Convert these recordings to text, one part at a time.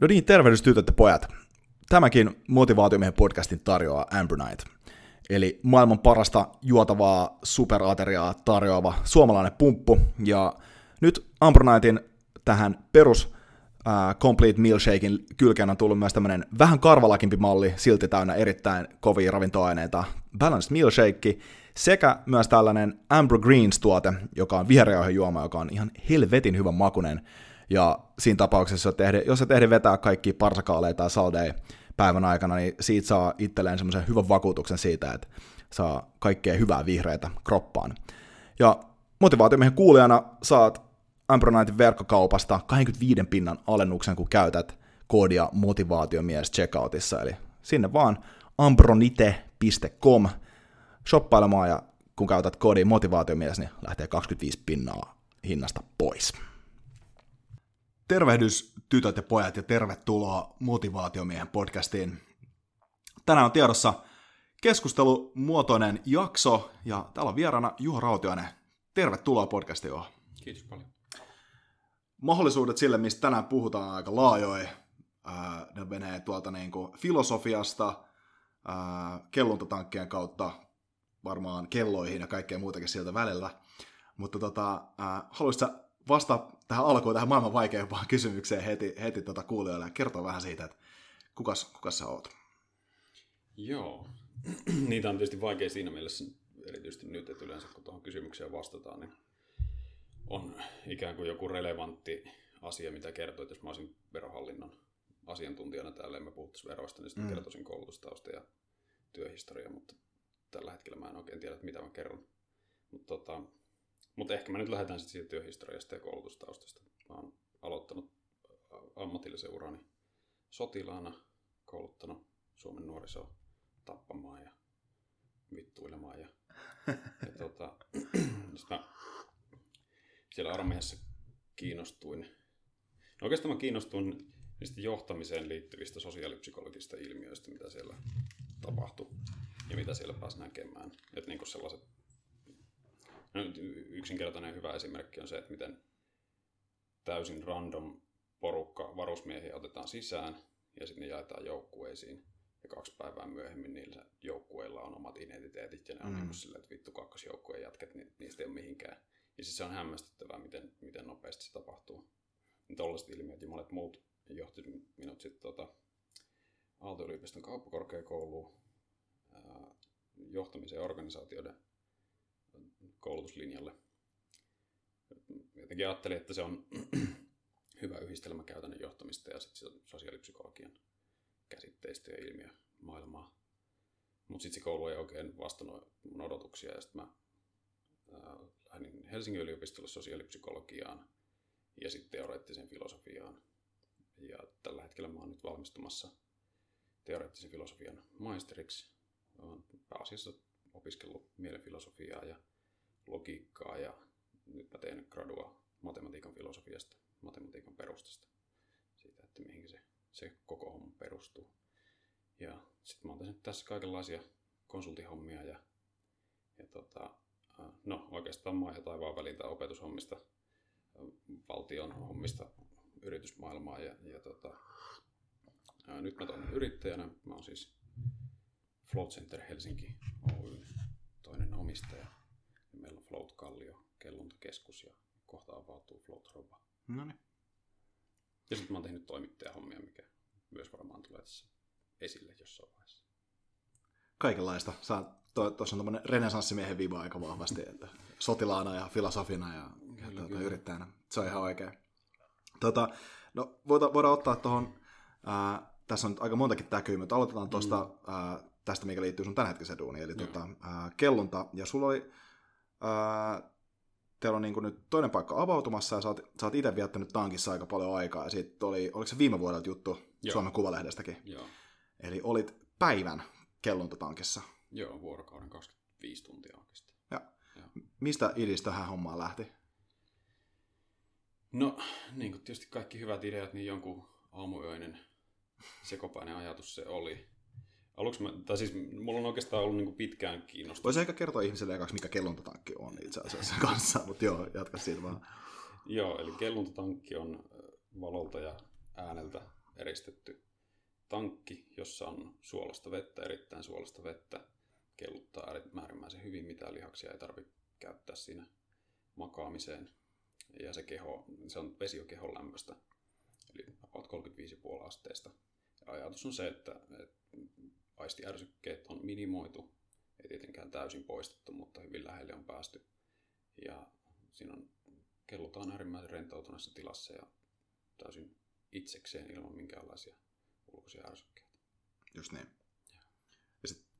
No niin, tervehdys tytöt ja pojat. Tämäkin Motivaatiomiehen podcastin tarjoaa Amber Night. Eli maailman parasta juotavaa superateriaa tarjoava suomalainen pumppu. Ja nyt Amber Nightin tähän perus uh, Complete Milkshakein kylkeen on tullut myös tämmöinen vähän karvalakimpi malli, silti täynnä erittäin kovia ravintoaineita, Balanced Milkshake, sekä myös tällainen Amber Greens-tuote, joka on juoma, joka on ihan helvetin hyvän makunen, ja siinä tapauksessa, jos tehdi, jos sä tehdi vetää kaikki parsakaaleja tai saldeja päivän aikana, niin siitä saa itselleen semmoisen hyvän vakuutuksen siitä, että saa kaikkea hyvää vihreitä kroppaan. Ja motivaatiomiehen kuulijana saat Ambronitein verkkokaupasta 25 pinnan alennuksen, kun käytät koodia motivaatiomies checkoutissa, eli sinne vaan ambronite.com shoppailemaan ja kun käytät koodi motivaatiomies, niin lähtee 25 pinnaa hinnasta pois. Tervehdys tytöt ja pojat ja tervetuloa Motivaatiomiehen podcastiin. Tänään on tiedossa keskustelumuotoinen jakso ja täällä on vieraana Juho Rautioinen. Tervetuloa podcastiin Juho. Kiitos paljon. Mahdollisuudet sille, mistä tänään puhutaan, aika laajoja. Ne menee tuolta niin kuin filosofiasta, kelluntatankkien kautta varmaan kelloihin ja kaikkea muutakin sieltä välillä. Mutta tota, haluaisitko vasta tähän alkuun, tähän maailman vaikeimpaan kysymykseen heti, heti tuota kuulijoille ja kertoa vähän siitä, että kukas, kukas sä oot? Joo, niitä on tietysti vaikea siinä mielessä, erityisesti nyt, että yleensä kun tuohon kysymykseen vastataan, niin on ikään kuin joku relevantti asia, mitä kertoo, että jos mä olisin verohallinnon asiantuntijana täällä ja me puhuttaisiin veroista, niin sitten mm. kertoisin koulutustausta ja työhistoria, mutta tällä hetkellä mä en oikein tiedä, mitä mä kerron. Mutta tota, mutta ehkä mä nyt lähdetään sitten siitä työhistoriasta ja koulutustaustasta. Mä oon aloittanut ammatillisen urani sotilaana, kouluttanut Suomen nuorisoa tappamaan ja vittuilemaan. Ja, ja tota, mä siellä armeijassa kiinnostuin. No oikeastaan mä kiinnostuin niistä johtamiseen liittyvistä sosiaalipsykologista ilmiöistä, mitä siellä tapahtui ja mitä siellä pääsi näkemään. Että niin sellaiset No, yksinkertainen hyvä esimerkki on se, että miten täysin random porukka varusmiehiä otetaan sisään ja sitten ne jaetaan joukkueisiin. Ja kaksi päivää myöhemmin niillä joukkueilla on omat identiteetit ja ne on mm. niin silleen, että vittu kakkosjoukkueen jätket, niin niistä ei ole mihinkään. Ja siis se on hämmästyttävää, miten, miten nopeasti se tapahtuu. Niin tollaiset ilmiöt ja monet muut johti minut sitten tota, Aalto-yliopiston kauppakorkeakouluun johtamisen ja organisaatioiden koulutuslinjalle. Jotenkin ajattelin, että se on hyvä yhdistelmä käytännön johtamista ja sitten sosiaalipsykologian käsitteistä ja ilmiömaailmaa. Mutta sitten se koulu ei oikein vastannut mun odotuksia ja sitten mä lähdin Helsingin yliopistolle sosiaalipsykologiaan ja sitten teoreettiseen filosofiaan. Ja tällä hetkellä mä oon nyt valmistumassa teoreettisen filosofian maisteriksi. Olen pääasiassa opiskellut mielenfilosofiaa ja logiikkaa ja nyt mä teen gradua matematiikan filosofiasta, matematiikan perustasta, siitä, että mihin se, se koko homma perustuu. Ja sitten mä oon tehnyt tässä kaikenlaisia konsultihommia ja, ja tota, no oikeastaan maa ja taivaan väliltä opetushommista, valtion hommista yritysmaailmaa ja, ja tota, nyt mä toimin yrittäjänä. Mä oon siis Float Center Helsinki Oyn toinen omistaja meillä on Float Kallio, kelluntakeskus ja kohta avautuu Float Roba. No niin. Ja sitten mä oon tehnyt toimittajahommia, mikä myös varmaan tulee tässä esille jossain vaiheessa. Kaikenlaista. Tuossa on tämmöinen renesanssimiehen viiva aika vahvasti, että sotilaana ja filosofina ja, kyllä, ja tuota, yrittäjänä. Se on ihan oikein. Tota, no, voidaan, voidaan ottaa tuohon, tässä on aika montakin täkyä, mutta aloitetaan tuosta, mm. Tästä, mikä liittyy sun tämänhetkiseen duuniin, eli tota, ää, kellunta. Ja sulla oli ää, teillä on niin kuin nyt toinen paikka avautumassa ja sä oot, sä oot itse viettänyt tankissa aika paljon aikaa. Ja sitten oli, oliko se viime vuodelta juttu Joo. Suomen Kuvalehdestäkin? Joo. Eli olit päivän kellontotankissa. Joo, vuorokauden 25 tuntia oikeastaan. Ja. Joo. Mistä idistä tähän hommaan lähti? No, niin kuin tietysti kaikki hyvät ideat, niin jonkun aamuyöinen sekopäinen ajatus se oli. Aluksi mä, tai siis mulla on oikeastaan ollut niin pitkään kiinnostunut. Voisi ehkä kertoa ihmisille ekaksi, mikä kelluntotankki on itse asiassa kanssa, mutta joo, jatka siitä vaan. joo, eli kelluntotankki on valolta ja ääneltä eristetty tankki, jossa on suolasta vettä, erittäin suolasta vettä, kelluttaa äärimmäisen hyvin, mitä lihaksia ei tarvitse käyttää siinä makaamiseen. Ja se, keho, se on vesi on kehon lämpöstä, eli about 35,5 asteesta. Ja ajatus on se, että, että aistiärsykkeet on minimoitu, ei tietenkään täysin poistettu, mutta hyvin lähelle on päästy. Ja siinä on, kellutaan äärimmäisen rentoutuneessa tilassa ja täysin itsekseen ilman minkäänlaisia ulkoisia ärsykkeitä. Just niin. Ja sitten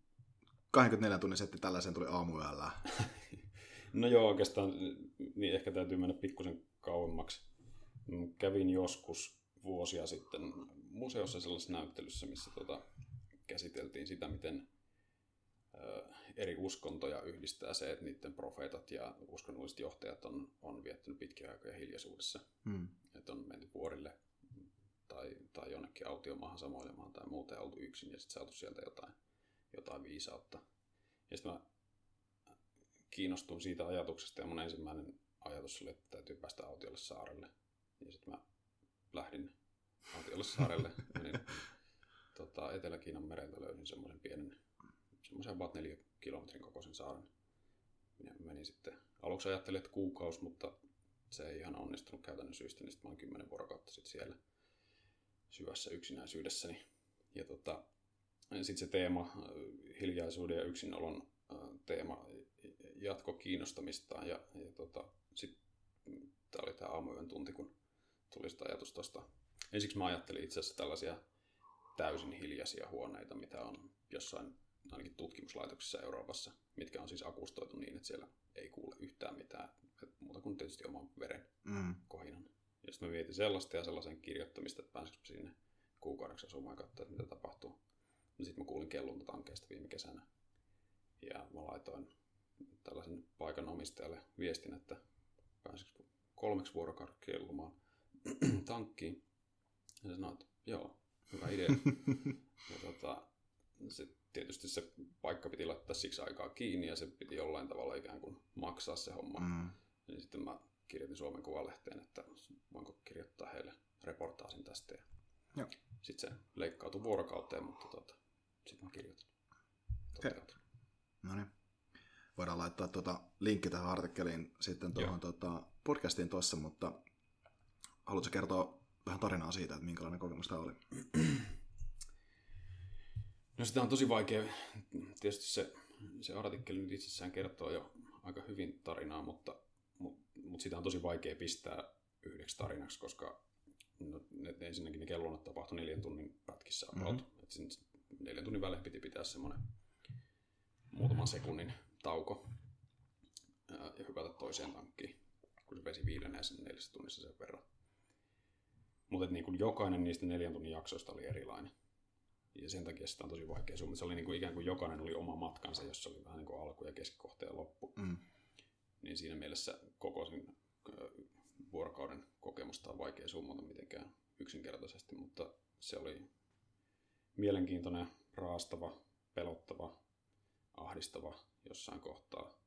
24 tunnin setti tällaisen tuli aamuyöllä. no joo, oikeastaan niin ehkä täytyy mennä pikkusen kauemmaksi. Kävin joskus vuosia sitten museossa sellaisessa näyttelyssä, missä tota, käsiteltiin sitä, miten eri uskontoja yhdistää se, että niiden profeetat ja uskonnolliset johtajat on, on viettänyt pitkiä aikoja hiljaisuudessa. Hmm. Että on menty vuorille tai, tai jonnekin autiomaahan samoilemaan tai muuten oltu yksin ja sitten saatu sieltä jotain, jotain viisautta. Ja sitten mä kiinnostuin siitä ajatuksesta ja mun ensimmäinen ajatus oli, että täytyy päästä autiolle saarelle. Ja sitten mä lähdin autiolle saarelle, menin tota, Etelä-Kiinan mereltä löysin semmoisen pienen, semmoisen about neljä kilometrin kokoisen saaren. Minä menin sitten, aluksi ajattelin, että kuukausi, mutta se ei ihan onnistunut käytännön syystä, niin sitten mä olin kymmenen vuorokautta sitten siellä syvässä yksinäisyydessäni. Ja tota, sitten se teema, hiljaisuuden ja yksinolon teema jatko kiinnostamistaan ja, ja tota, sitten tämä oli tämä aamuyön tunti, kun tuli sitä ajatus tuosta. Ensiksi mä ajattelin itse asiassa tällaisia täysin hiljaisia huoneita, mitä on jossain ainakin tutkimuslaitoksissa Euroopassa, mitkä on siis akustoitu niin, että siellä ei kuule yhtään mitään, muuta kuin tietysti oman veren mm. kohinan. Ja sitten mä mietin sellaista ja sellaisen kirjoittamista, että pääsisikö sinne kuukaudeksi asumaan ja katsoa, mitä tapahtuu. Sitten mä kuulin kelluntatankeista viime kesänä. Ja mä laitoin tällaisen paikan omistajalle viestin, että pääsisikö kolmeksi vuorokaudeksi kellumaan tankkiin. Ja se sanoi, että joo, hyvä idea. ja tota, se, tietysti se paikka piti laittaa siksi aikaa kiinni ja se piti jollain tavalla ikään kuin maksaa se homma. Mm. Ja sitten mä kirjoitin Suomen Kuvalehteen, että voinko kirjoittaa heille reportaasin tästä. Ja sitten se leikkautui vuorokauteen, mutta tota, sitten mä kirjoitin. No niin. Voidaan laittaa tuota linkki tähän artikkeliin sitten tuohon tuota podcastiin tuossa, mutta haluatko kertoa vähän tarinaa siitä, että minkälainen kokemus tämä oli? No sitä on tosi vaikea. Tietysti se, se artikkeli nyt itsessään kertoo jo aika hyvin tarinaa, mutta, mutta, mutta sitä on tosi vaikea pistää yhdeksi tarinaksi, koska no, ne, ensinnäkin ne kellonat tapahtui neljän tunnin pätkissä about. Mm-hmm. Et neljän tunnin välein piti pitää semmoinen muutaman sekunnin tauko ja hypätä toiseen tankkiin, kun se vesi viilenee sen neljässä tunnissa sen verran. Mutta niin kuin jokainen niistä neljän tunnin jaksoista oli erilainen. Ja sen takia sitä on tosi vaikea sun. Se oli niin kuin ikään kuin jokainen oli oma matkansa, jossa oli vähän niin kuin alku ja keskikohta ja loppu. Mm. Niin siinä mielessä koko sen vuorokauden kokemusta on vaikea summata mitenkään yksinkertaisesti, mutta se oli mielenkiintoinen, raastava, pelottava, ahdistava jossain kohtaa,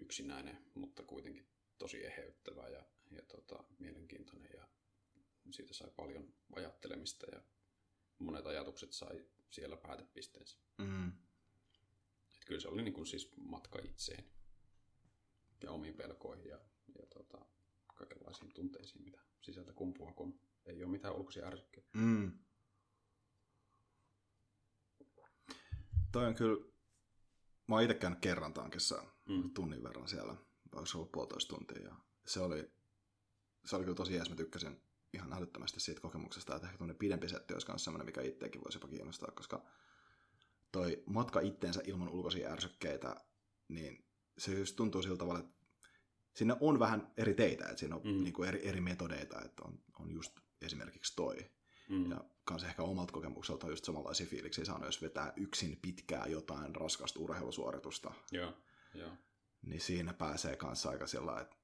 yksinäinen, mutta kuitenkin tosi eheyttävä ja, ja tota, mielenkiintoinen ja siitä sai paljon ajattelemista ja monet ajatukset sai siellä päätepisteensä. Mm. Et kyllä se oli niin kuin siis matka itseen ja omiin pelkoihin ja, ja tota, kaikenlaisiin tunteisiin, mitä sisältä kumpua, kun ei ole mitään ulkoisia ärsykkeitä. Mm. Toi on kyllä, mä oon itse käynyt kerran tankissa mm. tunnin verran siellä, vaikka se ollut puolitoista tuntia, ja se oli, se oli kyllä tosi jees, mä tykkäsin ihan älyttömästi siitä kokemuksesta, että ehkä tuonne pidempi setti olisi myös sellainen, mikä itseäkin voisi jopa kiinnostaa, koska toi matka itteensä ilman ulkoisia ärsykkeitä, niin se just tuntuu sillä tavalla, että siinä on vähän eri teitä, että siinä on mm. niin kuin eri, eri metodeita, että on, on just esimerkiksi toi. Mm. Ja kans ehkä omalta kokemukselta just samanlaisia fiiliksiä saanut, jos vetää yksin pitkää jotain raskasta urheilusuoritusta. Joo, joo. Niin siinä pääsee kanssa aika sillä että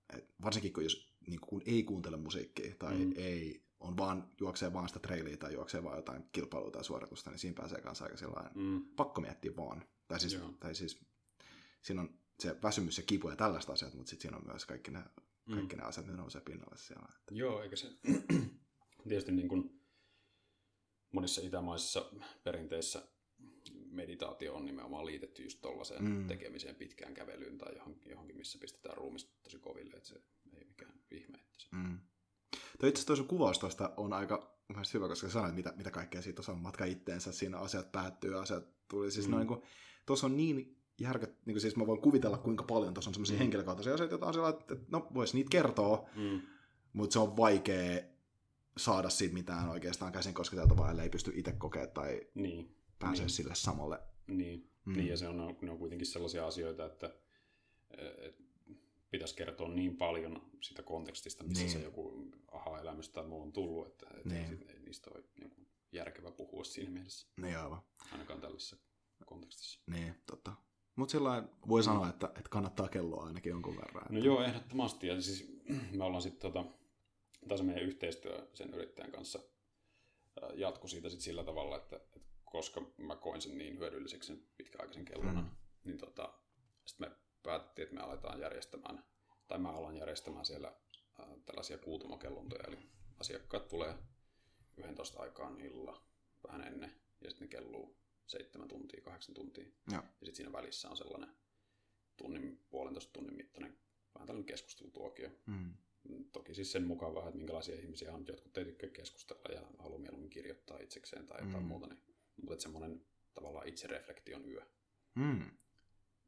varsinkin kun, jos, niin kun ei kuuntele musiikkia tai mm. ei on vaan, juoksee vaan sitä trailia tai juoksee vaan jotain kilpailua tai suoritusta, niin siinä pääsee kanssa aika sillä mm. pakko miettiä vaan. Tai siis, tai siis siinä on se väsymys ja kipu ja tällaista asiat, mutta sitten siinä on myös kaikki ne, mm. kaikki ne asiat, ne nousee pinnalle siellä. Että. Joo, eikä se tietysti niin kuin, monissa itämaisissa perinteissä meditaatio on nimenomaan liitetty just tollaiseen mm. tekemiseen pitkään kävelyyn tai johonkin, johonkin missä pistetään ruumista tosi koville, että se ei mikään ihme. Että se... mm. Tuo itse asiassa kuvaus tuosta on aika hyvä, koska sanoit, mitä, mitä kaikkea siitä on matka itteensä, siinä asiat päättyy, asiat tuli. Siis mm. noin, tuossa on niin järkä, niin kuin siis mä voin kuvitella, kuinka paljon tuossa on semmoisia mm. henkilökohtaisia asioita, joita on sellainen, että no, voisi niitä kertoa, mm. mutta se on vaikea saada siitä mitään oikeastaan käsin kosketeltavaa, ellei pysty itse kokea tai niin. pääsee niin. sille samalle. Niin. Mm. niin, ja se on, ne on kuitenkin sellaisia asioita, että et, pitäisi kertoa niin paljon sitä kontekstista, missä niin. se joku aha-elämys tai muu on tullut, että, että niin. ei, ei niistä ole niin kuin, järkevä puhua siinä mielessä. Niin aivan. Ainakaan tällaisessa kontekstissa. Niin, totta. Mutta sillä voi sanoa, että, että kannattaa kelloa ainakin jonkun verran. Että... No joo, ehdottomasti. Ja siis me ollaan sitten tota, tässä meidän yhteistyö sen yrittäjän kanssa jatku siitä sit sillä tavalla, että, että koska mä koin sen niin hyödylliseksi sen pitkäaikaisen kellonan, mm. niin tota, sitten me päätettiin, että me aletaan järjestämään, tai mä alan järjestämään siellä äh, tällaisia kuutumokellontoja, eli asiakkaat tulee 11 aikaan illalla vähän ennen, ja sitten ne kelluu 7 tuntia, 8 tuntia. Ja, ja sitten siinä välissä on sellainen tunnin, puolentoista tunnin mittainen vähän tällainen keskustelutuokio. Mm. Toki siis sen mukaan vähän, että minkälaisia ihmisiä on. Jotkut ei tykkää keskustella ja haluaa mieluummin kirjoittaa itsekseen tai jotain mm. muuta. Niin, mutta semmoinen tavallaan itsereflektion yö. Mm.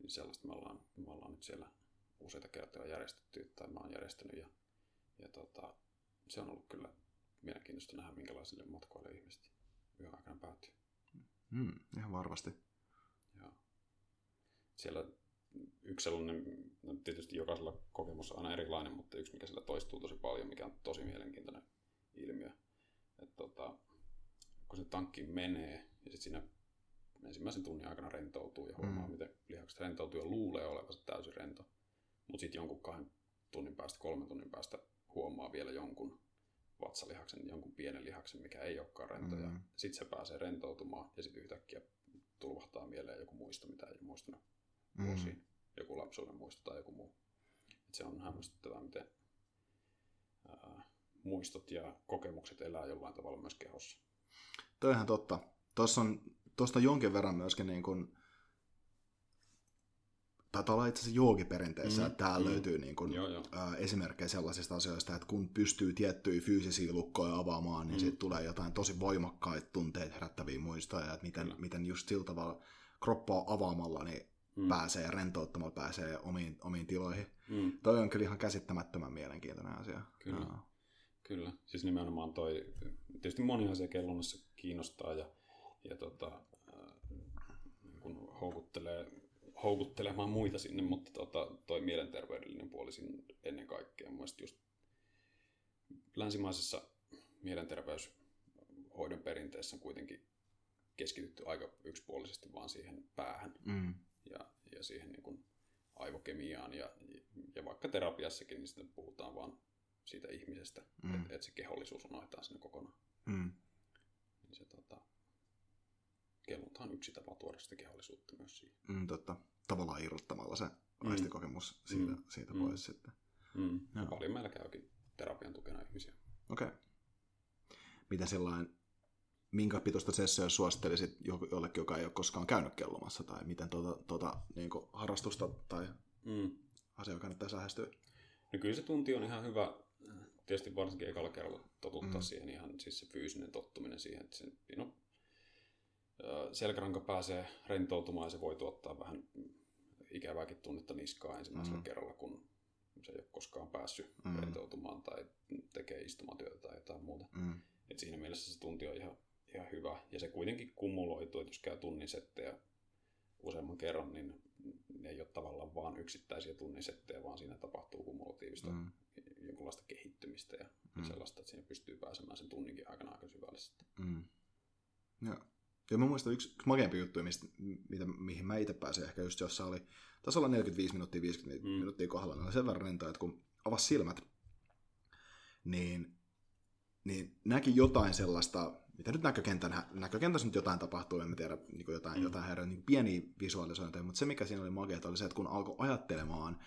Niin sellaista me ollaan, me ollaan nyt siellä useita kertoja järjestetty, tai mä oon järjestänyt. Ja, ja tota, se on ollut kyllä mielenkiintoista nähdä, minkälaisille matkoille ihmiset yhden aikana päätyy. Mm, ihan varmasti. Ja siellä yksi sellainen, no tietysti jokaisella kokemus on aina erilainen, mutta yksi mikä siellä toistuu tosi paljon, mikä on tosi mielenkiintoinen ilmiö. Että tota, kun se tankki menee ja sitten siinä ensimmäisen tunnin aikana rentoutuu ja huomaa, mm. miten lihakset rentoutuu ja luulee olevansa täysin rento. Mutta sitten jonkun kahden tunnin päästä, kolmen tunnin päästä huomaa vielä jonkun vatsalihaksen, jonkun pienen lihaksen, mikä ei olekaan rento. Mm. Ja sitten se pääsee rentoutumaan ja sitten yhtäkkiä tulvahtaa mieleen joku muisto, mitä ei muistanut mm. vuosiin. Joku lapsuuden muisto tai joku muu. Et se on hämmästyttävää, miten ää, muistot ja kokemukset elää jollain tavalla myös kehossa. Toi ihan totta. Tuossa on tuosta jonkin verran myöskin niin kuin, taitaa olla itse asiassa joogiperinteessä, mm, että täällä mm, löytyy niin kuin, joo, joo. Ä, esimerkkejä sellaisista asioista, että kun pystyy tiettyjä fyysisiä lukkoja avaamaan, niin mm. sitten tulee jotain tosi voimakkaita tunteita herättäviä muistoja, että miten, miten just sillä tavalla kroppaa avaamalla niin mm. pääsee rentouttamalla, pääsee omiin, omiin tiloihin. Mm. Toi on kyllä ihan käsittämättömän mielenkiintoinen asia. Kyllä. No. Kyllä. Siis nimenomaan toi, tietysti moni asia kellonnassa kiinnostaa ja ja tota, houkuttelee, houkuttelemaan muita sinne, mutta tota, toi mielenterveydellinen puoli siinä ennen kaikkea. Mielestäni just länsimaisessa mielenterveyshoidon perinteessä on kuitenkin keskitytty aika yksipuolisesti vaan siihen päähän mm. ja, ja siihen niin kuin aivokemiaan ja, ja vaikka terapiassakin, niin sitten puhutaan vaan siitä ihmisestä, mm. että et se kehollisuus unohdetaan sinne kokonaan. Mm. Niin se, tota, kellunta on yksi tapa tuoda sitä kehollisuutta myös siihen. Mm, totta. Tavallaan irrottamalla se mm. aistikokemus siitä, mm. siitä pois mm. sitten. Mm. Ja paljon meillä käykin terapian tukena ihmisiä. Okei. Okay. Mitä sellainen, minkä pitoista sessioa suosittelisit jollekin, joka ei ole koskaan käynyt kellomassa, tai miten tuota, tuota niin harrastusta tai mm. asiaa kannattaa lähestyä? No kyllä se tunti on ihan hyvä, tietysti varsinkin ekalla kerralla totuttaa mm. siihen ihan siis se fyysinen tottuminen siihen, että se, no, selkäranka pääsee rentoutumaan ja se voi tuottaa vähän ikävääkin tunnetta niskaa ensimmäisellä mm. kerralla, kun se ei ole koskaan päässyt mm. rentoutumaan tai tekee istumatyötä tai jotain muuta. Mm. Et siinä mielessä se tunti on ihan, ihan hyvä. Ja se kuitenkin kumuloituu, että jos käy tunnin settejä useamman kerran, niin ne ei ole tavallaan vain yksittäisiä tunnin settejä, vaan siinä tapahtuu kumulatiivista mm. jonkunlaista kehittymistä ja mm. sellaista, että siinä pystyy pääsemään sen tunninkin aikana aika syvälle sitten. Mm. Joo. Ja mä muistan yksi, makeampi juttu, mistä, mitä, mihin mä itse pääsin ehkä just jossa oli, taisi olla 45 minuuttia, 50 mm. minuuttia kohdalla, niin oli sen verran rentoa, että kun avasi silmät, niin, niin näki jotain sellaista, mitä nyt näkökentän, näkökentässä nyt jotain tapahtuu, en mä tiedä, niin kuin jotain, mm. jotain herran, niin pieniä visualisointeja, mutta se mikä siinä oli makeata oli se, että kun alkoi ajattelemaan,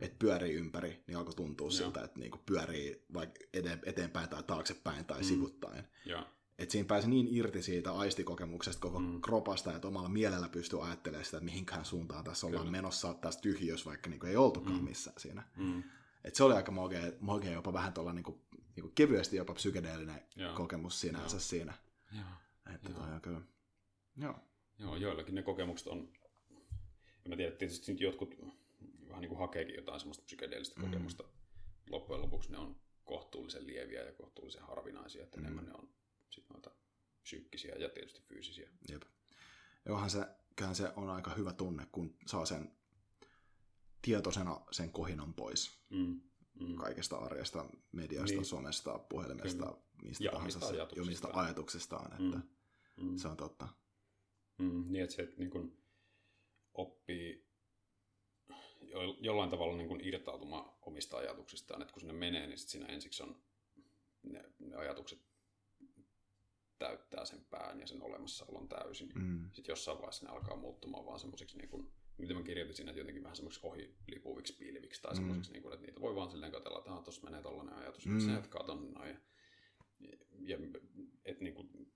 että pyörii ympäri, niin alkoi tuntua Joo. siltä, että niin kuin pyörii vaikka eteenpäin tai taaksepäin tai mm. sivuttain. Ja että siinä pääsi niin irti siitä aistikokemuksesta koko mm. kropasta, että omalla mielellä pystyy ajattelemaan sitä, että mihinkään suuntaan tässä ollaan Kyllä. menossa tässä tyhjössä, vaikka niin kuin ei oltukaan mm. missään siinä. Mm. Et se oli aika mogea, jopa vähän tuolla niin kuin, niin kuin kevyesti jopa psykedeellinen Joo. kokemus sinänsä Joo. siinä. Joo. Että Joo. Toi on kyllä. Joo. Joo, joillakin ne kokemukset on, en mä tiedä, tietysti jotkut vähän niin kuin hakeekin jotain semmoista psykedeellistä mm. kokemusta. Loppujen lopuksi ne on kohtuullisen lieviä ja kohtuullisen harvinaisia, että mm. enemmän ne on sit noita psyykkisiä ja tietysti fyysisiä. Jep. Johan se, se on aika hyvä tunne, kun saa sen tietoisena sen kohinan pois. Mm. Mm. Kaikesta arjesta, mediasta, niin. somesta, puhelimesta, Kyllä. mistä ja tahansa, ajatuksista. mistä ajatuksestaan, että mm. Mm. se on totta. Mm. Niin, että se että niin kun oppii jollain tavalla niin kun irtautumaan omista ajatuksistaan, että kun sinne menee, niin sit siinä ensiksi on ne, ne ajatukset täyttää sen pään ja sen olemassaolon täysin. Mm. Sitten jossain vaiheessa ne alkaa muuttumaan vaan semmoisiksi, niin kuin, mitä mä kirjoitin siinä, että jotenkin vähän semmoisiksi ohilipuviksi piiliviksi tai mm. semmoisiksi, niin kuin, että niitä voi vaan silleen katsella, että tuossa menee tollainen ajatus, mm. se jatkaa tonne noin. Ja, ja et, niin kuin,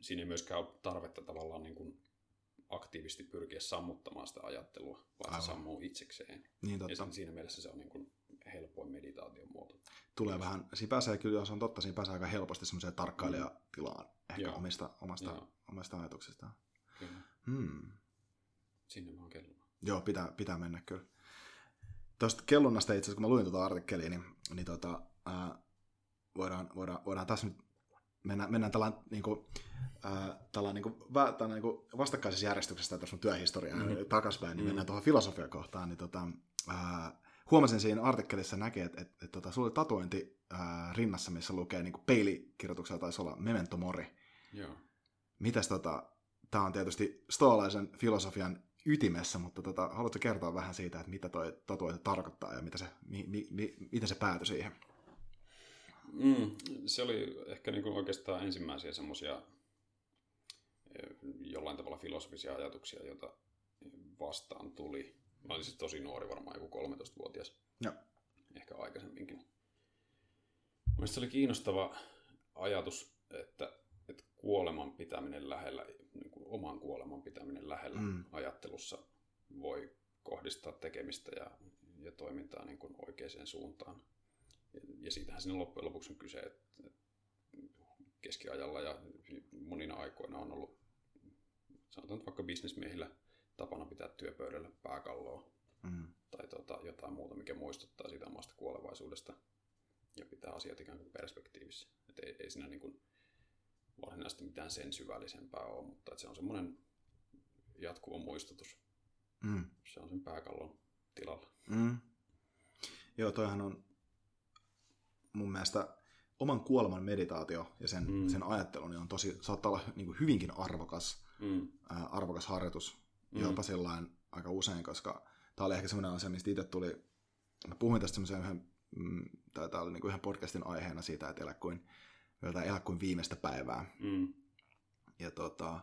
siinä ei myöskään ole tarvetta tavallaan niin kuin, aktiivisesti pyrkiä sammuttamaan sitä ajattelua, vaan Aivan. se sammuu itsekseen. Niin, totta. Ja siinä mielessä se on niin kuin helpoin meditaation muoto. Tulee vähän, siinä pääsee kyllä, se on totta, siinä pääsee aika helposti semmoiseen tarkkailijatilaan ehkä Joo. omista, omasta, Joo. omasta ajatuksistaan. Kyllä. Hmm. Sinne vaan kelluna. Joo, pitää, pitää mennä kyllä. Tuosta kellunnasta itse asiassa, kun mä luin tuota artikkelia, niin, niin tota, ää, voidaan, voidaan, voidaan tässä nyt mennä, mennään tällainen, niin kuin, ää, tällainen, niin kuin, vä, tällainen niin kuin vastakkaisessa järjestyksessä tässä on työhistoriaa mm-hmm. takaspäin, niin mm-hmm. mennään tuohon filosofiakohtaan, niin tota, ää, huomasin siinä artikkelissa näkee, että, että, että, tota, sulla oli tatuointi ää, rinnassa, missä lukee niin kuin peilikirjoituksella taisi olla Memento Mori. Joo. Mitäs tota, tämä on tietysti stoalaisen filosofian ytimessä, mutta tota, haluatko kertoa vähän siitä, että mitä toi tatuointi tarkoittaa ja mitä se, mi, mi, mi, miten se päätyi siihen? Mm, se oli ehkä niin kuin oikeastaan ensimmäisiä semmoisia eh, jollain tavalla filosofisia ajatuksia, joita vastaan tuli. Mä olin siis tosi nuori, varmaan joku 13-vuotias. Ja. Ehkä aikaisemminkin. Mielestäni se oli kiinnostava ajatus, että, että kuoleman pitäminen lähellä, niin kuin oman kuoleman pitäminen lähellä mm. ajattelussa voi kohdistaa tekemistä ja, ja toimintaa niin kuin oikeaan suuntaan. Ja, ja siitähän sinne loppujen lopuksi on kyse, että, että keskiajalla ja monina aikoina on ollut, sanotaan vaikka bisnesmiehillä, tapana pitää työpöydällä pääkalloa mm. tai tota, jotain muuta, mikä muistuttaa siitä omasta kuolevaisuudesta ja pitää asiat ikään kuin perspektiivissä. Et ei, ei siinä niin kuin varsinaisesti mitään sen syvällisempää ole, mutta se on semmoinen jatkuva muistutus. Mm. Se on sen pääkallon tilalla. Mm. Joo, toihan on mun mielestä oman kuoleman meditaatio ja sen, mm. sen ajattelu niin on tosi, saattaa olla niin kuin hyvinkin arvokas, mm. ää, arvokas harjoitus mm. jopa sellainen aika usein, koska tämä oli ehkä semmoinen asia, mistä itse tuli, mä puhuin tästä semmoisen yhden, mm, tai tämä oli niin kuin yhden podcastin aiheena siitä, että elä kuin, elä kuin viimeistä päivää. Mm. Ja tota,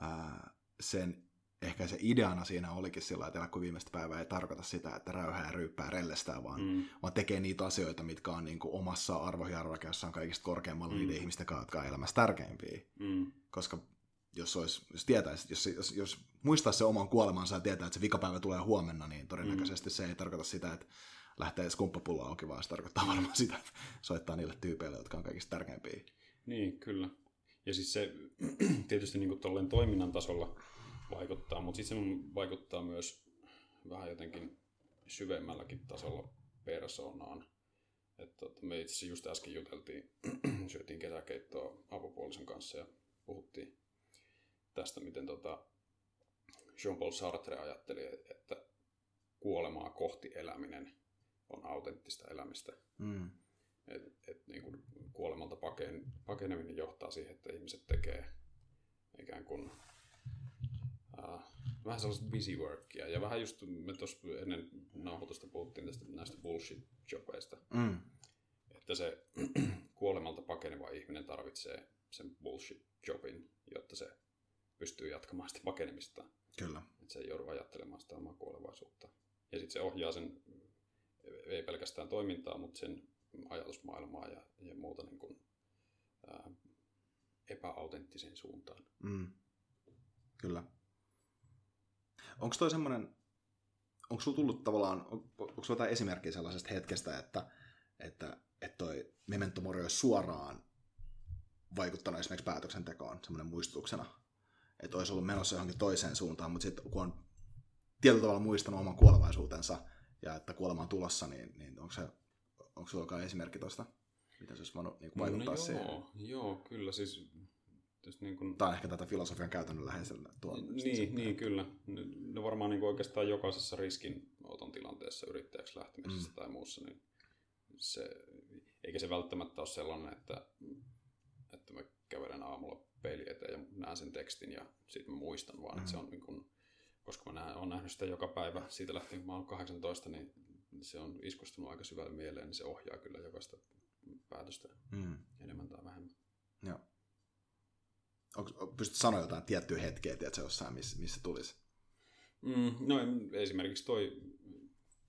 ää, sen ehkä se ideana siinä olikin sillä, että elä kuin viimeistä päivää ei tarkoita sitä, että räyhää ja ryyppää rellestää, vaan, mm. vaan tekee niitä asioita, mitkä on niin kuin omassa arvohierarkiassa on kaikista korkeammalla mm. niiden ihmisten kanssa, jotka on elämässä tärkeimpiä. Mm. Koska jos, olisi, jos tietäisi, jos, jos, jos muistaa se oman kuolemansa ja tietää, että se vikapäivä tulee huomenna, niin todennäköisesti mm. se ei tarkoita sitä, että lähtee skumppapullo auki, vaan se tarkoittaa varmaan sitä, että soittaa niille tyypeille, jotka on kaikista tärkeimpiä. Niin, kyllä. Ja siis se tietysti niin kuin toiminnan tasolla vaikuttaa, mutta sitten se vaikuttaa myös vähän jotenkin syvemmälläkin tasolla persoonaan. Että tota, me itse just äsken juteltiin, syötiin kesäkeittoa apupuolisen kanssa ja puhuttiin tästä, miten tota Jean-Paul Sartre ajatteli, että kuolemaa kohti eläminen on autenttista elämistä. Mm. Et, et niin kuin kuolemalta paken, pakeneminen johtaa siihen, että ihmiset tekee ikään kuin äh, vähän sellaista busy workia. Ja vähän just me tuossa ennen nauhoitusta puhuttiin tästä, näistä bullshit-jobeista. Mm. Että se kuolemalta pakeneva ihminen tarvitsee sen bullshit-jobin, jotta se pystyy jatkamaan sitä pakenemista. Kyllä. Että se ei joudu ajattelemaan sitä omaa kuolevaisuutta. Ja sitten se ohjaa sen, ei pelkästään toimintaa, mutta sen ajatusmaailmaa ja, ja muuta niin kuin, ää, epäautenttiseen suuntaan. Mm. Kyllä. Onko toi semmoinen, onko sulla tullut tavallaan, on- onko sulla jotain esimerkkiä sellaisesta hetkestä, että, että, että toi Memento Mori olisi suoraan vaikuttanut esimerkiksi päätöksentekoon semmoinen muistutuksena, että olisi ollut menossa johonkin toiseen suuntaan, mutta sitten kun on tietyllä tavalla muistanut oman kuolevaisuutensa ja että kuolema on tulossa, niin, niin onko, se, onko sulla jokin esimerkki tuosta, miten se olisi voinut niin vaikuttaa no, siihen? joo, joo, kyllä siis... Jos niin kuin, Tämä on ehkä tätä filosofian käytännönläheisellä tuolla. niin, niin, kyllä. No varmaan niin kuin oikeastaan jokaisessa riskinoton tilanteessa yrittäjäksi lähtemisessä mm. tai muussa, niin se, eikä se välttämättä ole sellainen, että, että mä kävelen aamulla peili eteen ja näen sen tekstin ja sitten muistan, vaan mm. että se on niin kuin, koska mä näen, olen nähnyt sitä joka päivä siitä lähtien, kun mä olen 18, niin se on iskustunut aika syvälle mieleen, niin se ohjaa kyllä jokaista päätöstä Mm. enemmän tai vähemmän. Joo. Onko, pystyt sanoa jotain tiettyä hetkeä, tiedätkö, jossain, missä, missä tulisi? Mm, no esimerkiksi toi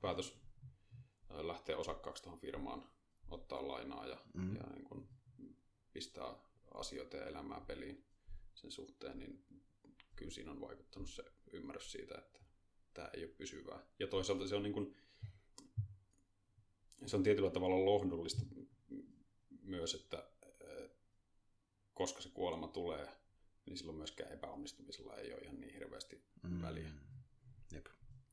päätös ää, lähteä osakkaaksi tuohon firmaan, ottaa lainaa ja, Mm. mm. ja niin kun pistää asioita ja elämää peliin sen suhteen, niin kyllä siinä on vaikuttanut se ymmärrys siitä, että tämä ei ole pysyvää. Ja toisaalta se on, niin kun, se on tietyllä tavalla lohdullista myös, että ää, koska se kuolema tulee, niin silloin myöskään epäonnistumisella ei ole ihan niin hirveästi Mm. väliä. Jep.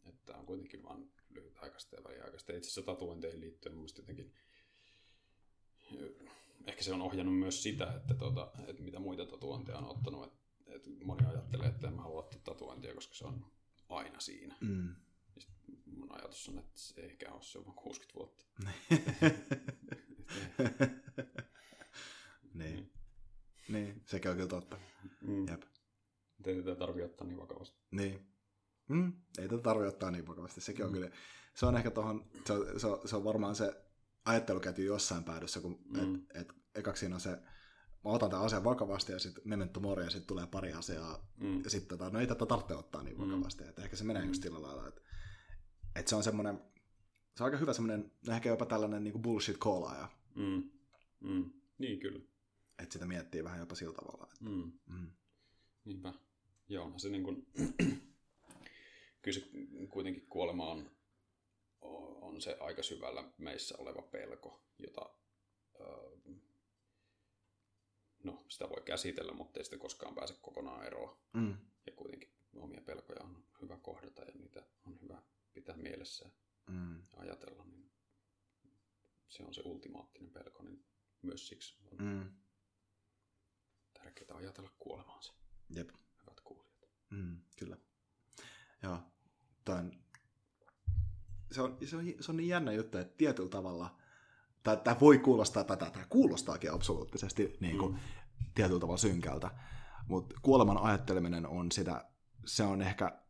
Että tämä on kuitenkin vain lyhytaikaista ja väliaikaista. Itse asiassa tatuointeihin liittyen mun jotenkin ehkä se on ohjannut myös sitä, että, tota, että mitä muita tatuointeja on ottanut. Että, että moni ajattelee, että en mä halua ottaa tatuointia, koska se on aina siinä. Mm. Ja sit mun ajatus on, että se ei ehkä ole, se on vaan 60 vuotta. niin. niin, sekin on kyllä totta. Mm. Jep. Ei tätä tarvitse ottaa niin vakavasti. Niin. Mm. Ei tätä tarvitse ottaa niin vakavasti. Sekin on Mm. kyllä, se on ehkä tohon, se on, se on, se on varmaan se ajatteluketju jossain päädyssä, kun Mm. et, et, ekaksi siinä on se, mä otan tämän asian vakavasti ja sitten memento mori ja sitten tulee pari asiaa Mm. ja sitten tota, no ei tätä tarvitse ottaa niin Mm. vakavasti. Että ehkä se menee Mm. just sillä lailla, että, että se on semmoinen, se on aika hyvä semmoinen, no ehkä jopa tällainen niin bullshit koolaaja, Mm. Mm. Niin kyllä. että sitä miettii vähän jopa sillä tavalla. Että, Mm. mm. Niinpä. Ja onhan se niin kuin, kyllä se kuitenkin kuolema on, on se aika syvällä meissä oleva pelko, jota no, sitä voi käsitellä, mutta ei sitä koskaan pääse kokonaan eroon. Mm. Ja kuitenkin omia pelkoja on hyvä kohdata ja niitä on hyvä pitää mielessä ja Mm. ajatella, niin se on se ultimaattinen pelko, niin myös siksi on Mm. tärkeää ajatella kuolemaansa, Jep. hyvät kuulijat. Mm, kyllä. Joo. Toi on, se, on, se, on, se on niin jännä juttu, että tietyllä tavalla, tai tämä voi kuulostaa, tai tämä kuulostaakin absoluuttisesti niin kuin, mm. tietyllä tavalla synkältä, mutta kuoleman ajatteleminen on sitä, se on ehkä,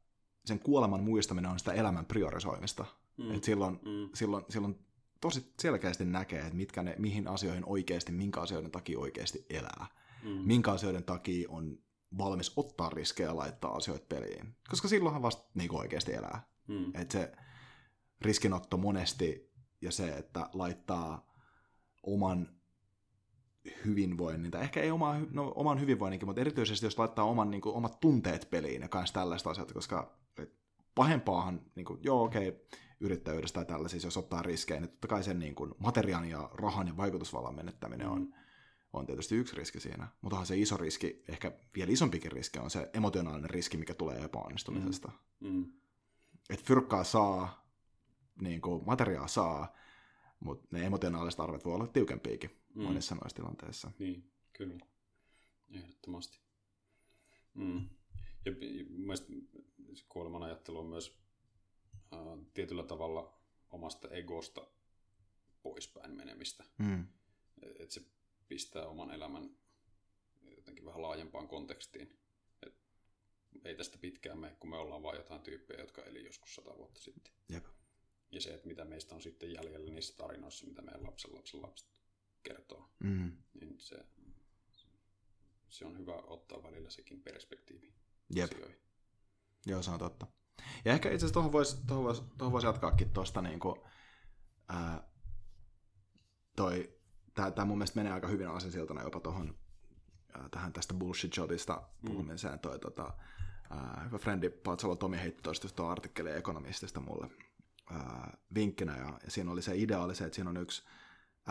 sen kuoleman muistaminen on sitä elämän priorisoimista. Mm. Et silloin, Mm. silloin, silloin tosi selkeästi näkee, että mitkä ne, mihin asioihin oikeasti, minkä asioiden takia oikeasti elää. Mm. Minkä asioiden takia on valmis ottaa riskejä ja laittaa asioita peliin. Koska silloinhan vasta niin oikeasti elää. Mm. Et se riskinotto monesti ja se, että laittaa oman hyvinvoinnin, tai ehkä ei oma, no, oman hyvinvoinninkin, mutta erityisesti jos laittaa oman, niin kuin, omat tunteet peliin ja myös tällaista asiat, koska et, pahempaahan, niin kuin, joo okei, okay, yrittäjyydestä tai tällaisissa, jos ottaa riskejä, niin totta kai sen niin kuin, materiaan ja rahan ja vaikutusvallan menettäminen on, on tietysti yksi riski siinä. Mutta se iso riski, ehkä vielä isompikin riski, on se emotionaalinen riski, mikä tulee epäonnistumisesta. Mm. Että fyrkkaa saa, niin kuin materiaa saa, mutta ne emotionaaliset arvet voi olla tiukempiakin mm. Monissa noissa tilanteissa. Niin, kyllä. Ehdottomasti. Mm. Ja pi- mielestäni kuoleman ajattelu on myös äh, tietyllä tavalla omasta egosta poispäin menemistä. Mm. Että se pistää oman elämän jotenkin vähän laajempaan kontekstiin. Et ei tästä pitkään mene, kun me ollaan vain jotain tyyppejä, jotka eli joskus sata vuotta sitten. Jep. Ja se, että mitä meistä on sitten jäljellä niissä tarinoissa, mitä meidän lapsen lapsen lapset kertoo, Mm. niin se, se on hyvä ottaa välillä sekin perspektiivi Jep. asioihin. Joo, se on totta. Ja ehkä itse asiassa tuohon voisi tohon vois, tohon vois jatkaakin tuosta niin kuin, ää, toi, tää, tää mun mielestä menee aika hyvin asensiltana jopa tuohon tähän tästä bullshit jobista puhumiseen mm. toi tota, ää, hyvä frendi Patsalo Tomi heitti tuosta artikkeli ekonomistista mulle ää, vinkkinä, ja, ja siinä oli se idea oli se, että siinä on yksi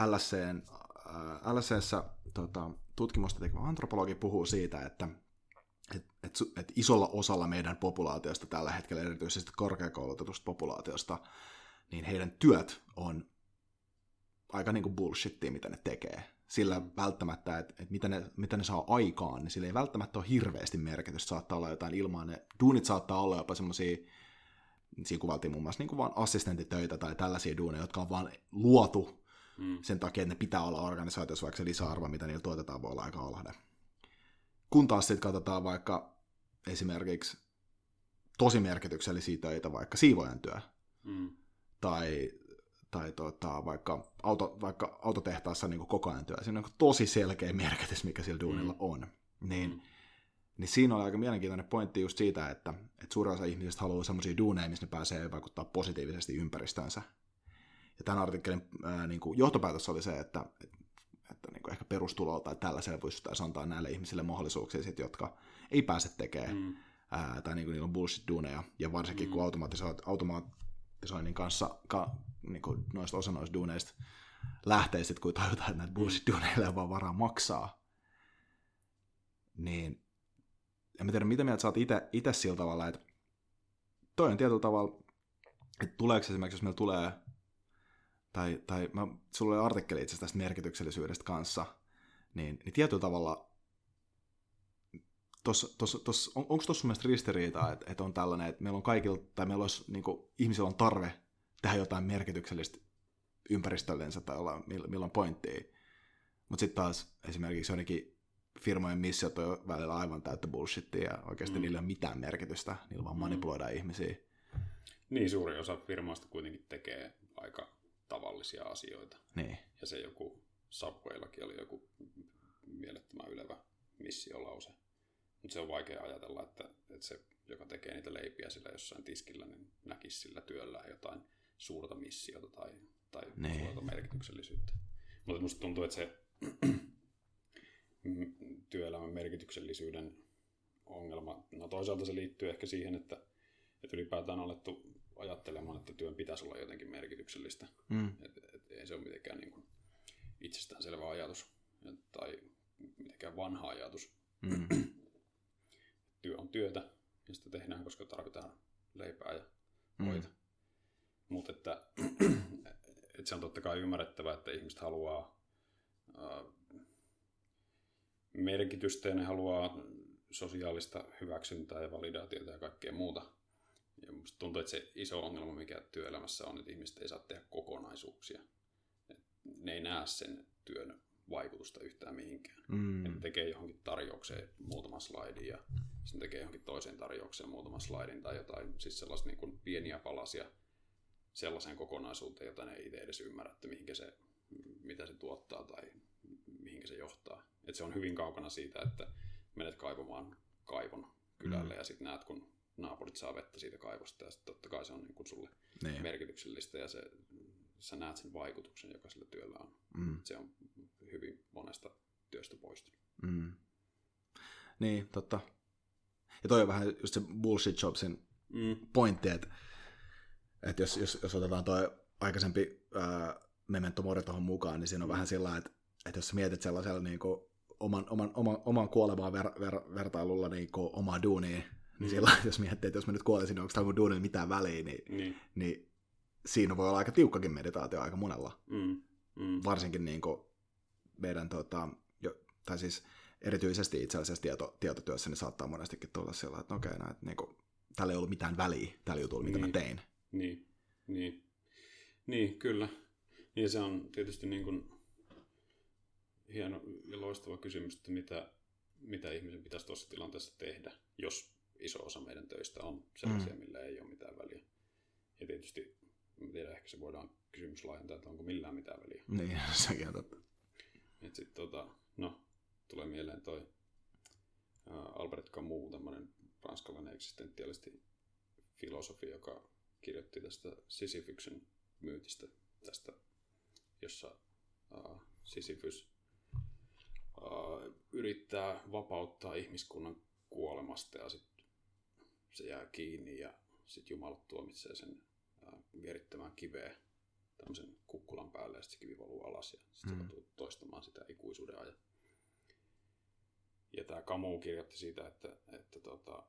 LSCn, ää, LSCssä tota, tutkimusta tekevä antropologi puhuu siitä, että et, et, et isolla osalla meidän populaatiosta tällä hetkellä, erityisesti korkeakoulutetusta populaatiosta, niin heidän työt on aika niin kuin bullshittia, mitä ne tekee. Sillä välttämättä, että, että mitä, ne, mitä ne saa aikaan, niin sillä ei välttämättä ole hirveästi merkitystä. Saattaa olla jotain ilmaa. Ne duunit saattaa olla jopa semmoisia, siinä kuvaltiin muun muassa niin kuin vaan assistentitöitä tai tällaisia duuneja, jotka on vaan luotu mm. sen takia, että ne pitää olla organisaatiossa, vaikka se lisäarvo, mitä niillä tuotetaan, voi olla aika alhainen. Kun taas sitten katsotaan vaikka esimerkiksi tosi merkityksellisiä töitä, vaikka siivoajan työ, mm. tai tai tota, vaikka, auto, vaikka autotehtaassa niin koko ajan työ. Siinä on tosi selkeä merkitys, mikä sillä duunilla mm. on. Niin, mm. Niin siinä oli aika mielenkiintoinen pointti just siitä, että, että suurin osa ihmisistä haluaa sellaisia duuneja, missä ne pääsee vaikuttaa positiivisesti ympäristönsä. Ja tämän artikkelin ää, niin kuin johtopäätös oli se, että, että, että niin kuin ehkä perustulolla tai tällaisella pystyttäisiin antaa näille ihmisille mahdollisuuksia, sit, jotka ei pääse tekemään, mm. ää, tai niin kuin niillä on bullshit-duuneja, ja varsinkin mm. kun automatisoinnin kanssa ka, niin kuin noista osa noista duuneista lähtee sitten, kun tajutaan, että näitä bullshit-duuneille on vaan varaa maksaa. Niin, en mä tiedä, mitä mieltä sä oot itse sillä tavalla, että toi on tietyllä tavalla, että tuleeko esimerkiksi, jos meillä tulee, tai, tai mä, sulla oli artikkeli itse tästä merkityksellisyydestä kanssa, niin, niin tietyllä tavalla tos, tos, tos, on, onko tuossa mielestä ristiriitaa, että, että on tällainen, että meillä on kaikilla, tai meillä olisi, niin kuin, ihmisillä on tarve tehdä jotain merkityksellistä ympäristöllensä tai olla milloin pointtia. Mutta sitten taas esimerkiksi jonnekin firmojen missiot on välillä aivan täyttä bullshittia ja oikeasti mm. niillä ei ole mitään merkitystä, niillä vaan mm. manipuloidaan mm. ihmisiä. Niin, suuri osa firmoista kuitenkin tekee aika tavallisia asioita. Niin. Ja se joku Subwayllakin oli joku mielettömän ylevä missiolause. Mutta se on vaikea ajatella, että, että se, joka tekee niitä leipiä sillä jossain tiskillä, niin näkisi sillä työllä jotain suurta missiota tai, tai nee. suurta merkityksellisyyttä. Mutta musta tuntuu, että se työelämän merkityksellisyyden ongelma, no toisaalta se liittyy ehkä siihen, että, että ylipäätään on alettu ajattelemaan, että työn pitäisi olla jotenkin merkityksellistä. Mm. Et, et, ei se ole mitenkään niin kuin itsestäänselvä ajatus tai mitenkään vanha ajatus. Mm. Työ on työtä ja sitä tehdään, koska tarvitaan leipää ja voita. Mm. Mutta että, että se on totta kai ymmärrettävää, että ihmiset haluaa äh, merkitystä ja ne haluaa sosiaalista hyväksyntää ja validaatiota ja kaikkea muuta. Ja musta tuntuu, että se iso ongelma, mikä työelämässä on, että ihmiset ei saa tehdä kokonaisuuksia. Et ne ei näe sen työn vaikutusta yhtään mihinkään. Mm. Ne tekee johonkin tarjoukseen muutaman slaidin ja sitten tekee johonkin toiseen tarjoukseen muutaman slaidin tai jotain, siis sellaisia niin pieniä palasia, sellaiseen kokonaisuuteen, jota ne ei itse edes ymmärrä, että mihinkä se, mitä se tuottaa tai mihinkä se johtaa. Et se on hyvin kaukana siitä, että menet kaivamaan kaivon kylälle mm. ja sitten näet, kun naapurit saa vettä siitä kaivosta ja sitten totta kai se on niin kuin sulle niin. merkityksellistä ja se, sä näet sen vaikutuksen, joka sillä työllä on. Mm. Se on hyvin monesta työstä poistunut. Mm. Niin, totta. Ja toi on vähän just se bullshit jobsin mm. pointti, että että jos, jos, jos otetaan tuo aikaisempi ää, Memento Mori tuohon mukaan, niin siinä on mm. vähän sillä että, että jos mietit sellaisella niin kuin, oman, oman, oman, oman kuolemaan ver, ver, vertailulla niin kuin, omaa duunia, niin mm. sillä jos miettii, että jos mä nyt kuolisin, niin onko tämä mun duunilla mitään väliä, niin, niin. niin siinä voi olla aika tiukkakin meditaatio aika monella. Mm. Mm. Varsinkin niin kuin meidän, tota, jo, tai siis erityisesti itse asiassa tieto, tietotyössä, niin saattaa monestikin tulla sillä, että okei, okay, no, että niin kuin, tällä ei ollut mitään väliä tällä jutulla, mitä niin. mä tein. Niin, niin. Niin, kyllä. Niin se on tietysti niin kuin hieno ja loistava kysymys, että mitä, mitä ihmisen pitäisi tuossa tilanteessa tehdä, jos iso osa meidän töistä on sellaisia, mm. millä ei ole mitään väliä. Ja tietysti, en tiedä, ehkä se voidaan kysymys laajentaa, että onko millään mitään väliä. Niin, sekin on totta. Et sit, tota, no, tulee mieleen toi Albert Camus, tämmöinen ranskalainen eksistentialisti filosofi, joka kirjoitti tästä Sisyphyksen myytistä, tästä, jossa uh, Sisyphus yrittää vapauttaa ihmiskunnan kuolemasta ja sitten se jää kiinni ja sitten Jumala tuomitsee sen vierittämään kiveä tämmöisen kukkulan päälle ja sitten se kivi valuu alas ja sitten mm. se toistamaan sitä ikuisuuden ajan. Ja tämä Kamu kirjoitti siitä, että, että tota,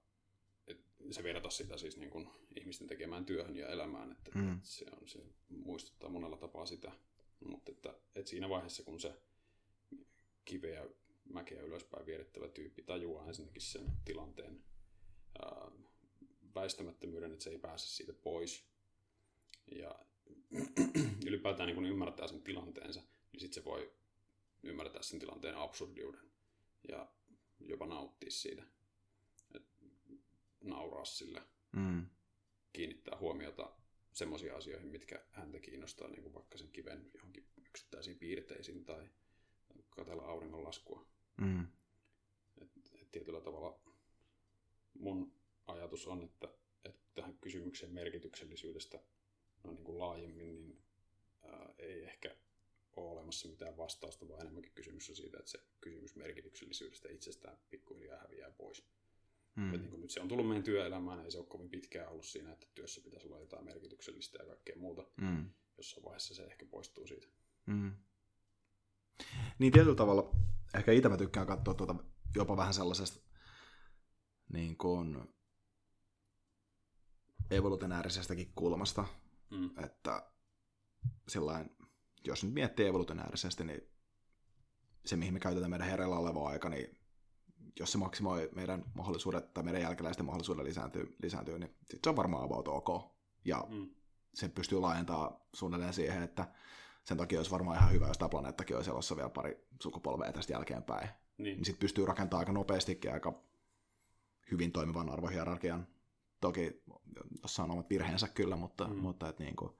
et se verta sitä siis niin kuin ihmisten tekemään työhön ja elämään, että, mm. että se, on, se muistuttaa monella tapaa sitä. Mutta että, että siinä vaiheessa, kun se kiveä mäkeä ylöspäin vierittävä tyyppi tajuaa ensinnäkin sen tilanteen ää, väistämättömyyden, että se ei pääse siitä pois. Ja ylipäätään niin kun ymmärtää sen tilanteensa, niin sitten se voi ymmärtää sen tilanteen absurdiuden ja jopa nauttia siitä. Et nauraa sille, mm. kiinnittää huomiota semmoisiin asioihin, mitkä häntä kiinnostaa, niin kuin vaikka sen kiven johonkin yksittäisiin piirteisiin tai katsella auringonlaskua. Mm. Et, et tietyllä tavalla mun ajatus on, että, että tähän kysymykseen merkityksellisyydestä no niin kuin laajemmin, niin ää, ei ehkä ole olemassa mitään vastausta, vaan enemmänkin kysymys on siitä, että se kysymys merkityksellisyydestä itsestään pikkuhiljaa häviää pois. Mm. Et niin kuin nyt se on tullut meidän työelämään, ei se ole kovin pitkään ollut siinä, että työssä pitäisi olla jotain merkityksellistä ja kaikkea muuta. Mm. Jossain vaiheessa se ehkä poistuu siitä. Mm. Niin tietyllä tavalla ehkä itse mä tykkään katsoa tuota jopa vähän sellaisesta niin kuin evolutionäärisestäkin kulmasta, mm. että sillain, jos nyt miettii evolutionäärisesti, niin se, mihin me käytetään meidän herralla oleva aika, niin jos se maksimoi meidän mahdollisuudet tai meidän jälkeläisten mahdollisuudet lisääntyy, lisääntyy niin sit se on varmaan about ok. Ja mm. se pystyy laajentamaan suunnilleen siihen, että sen takia olisi varmaan ihan hyvä, jos tämä planeettakin olisi elossa vielä pari sukupolvea tästä jälkeenpäin. Niin. niin sitten pystyy rakentamaan aika nopeastikin aika hyvin toimivan arvohierarkian. Toki tuossa on omat virheensä kyllä, mutta, mm. mutta et niin kuin,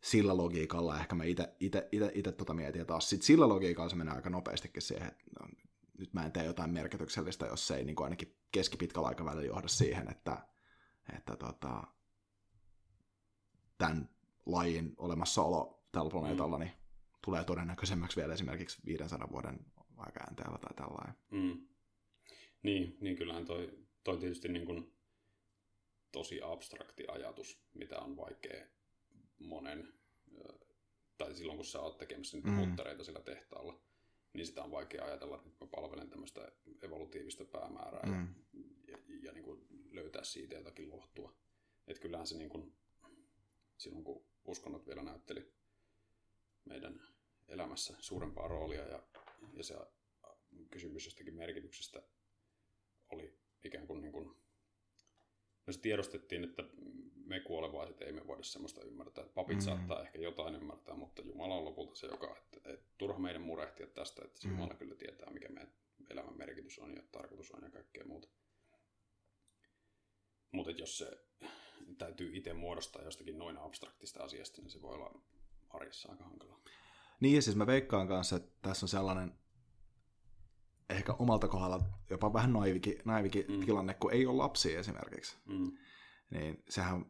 sillä logiikalla ehkä mä itse tota mietin, ja taas sit sillä logiikalla se menee aika nopeastikin siihen, että no, nyt mä en tee jotain merkityksellistä, jos se ei niin kuin ainakin keskipitkällä aikavälillä johda siihen, että, että tota, tämän lajin olemassaolo tällä planeetalla, mm. niin tulee todennäköisemmäksi vielä esimerkiksi 500 vuoden aikaänteellä tai tällainen. Mm. Niin, niin kyllähän toi, toi tietysti niin kuin tosi abstrakti ajatus, mitä on vaikea monen, tai silloin kun sä oot tekemässä niitä mm. muttereita sillä tehtaalla, niin sitä on vaikea ajatella, että mä palvelen tämmöistä evolutiivista päämäärää mm. ja, ja, ja niin kuin löytää siitä jotakin lohtua. Että kyllähän se niin kuin, silloin kun uskonnot vielä näytteli meidän elämässä suurempaa roolia ja, ja se kysymys jostakin merkityksestä oli ikään kuin, niin kuin no se tiedostettiin, että me kuolevaiset ei me voida sellaista ymmärtää. Papit mm. saattaa ehkä jotain ymmärtää, mutta Jumala on lopulta se, joka, että, että turha meidän murehtia tästä, että mm. Jumala kyllä tietää, mikä meidän elämän merkitys on ja tarkoitus on ja kaikkea muuta. Mutta jos se täytyy itse muodostaa jostakin noin abstraktista asiasta, niin se voi olla arjessa aika hankalaa. Niin ja siis mä veikkaan kanssa, että tässä on sellainen ehkä omalta kohdalla jopa vähän naivikin, naivikin mm. tilanne, kun ei ole lapsia esimerkiksi. Mm. Niin sehän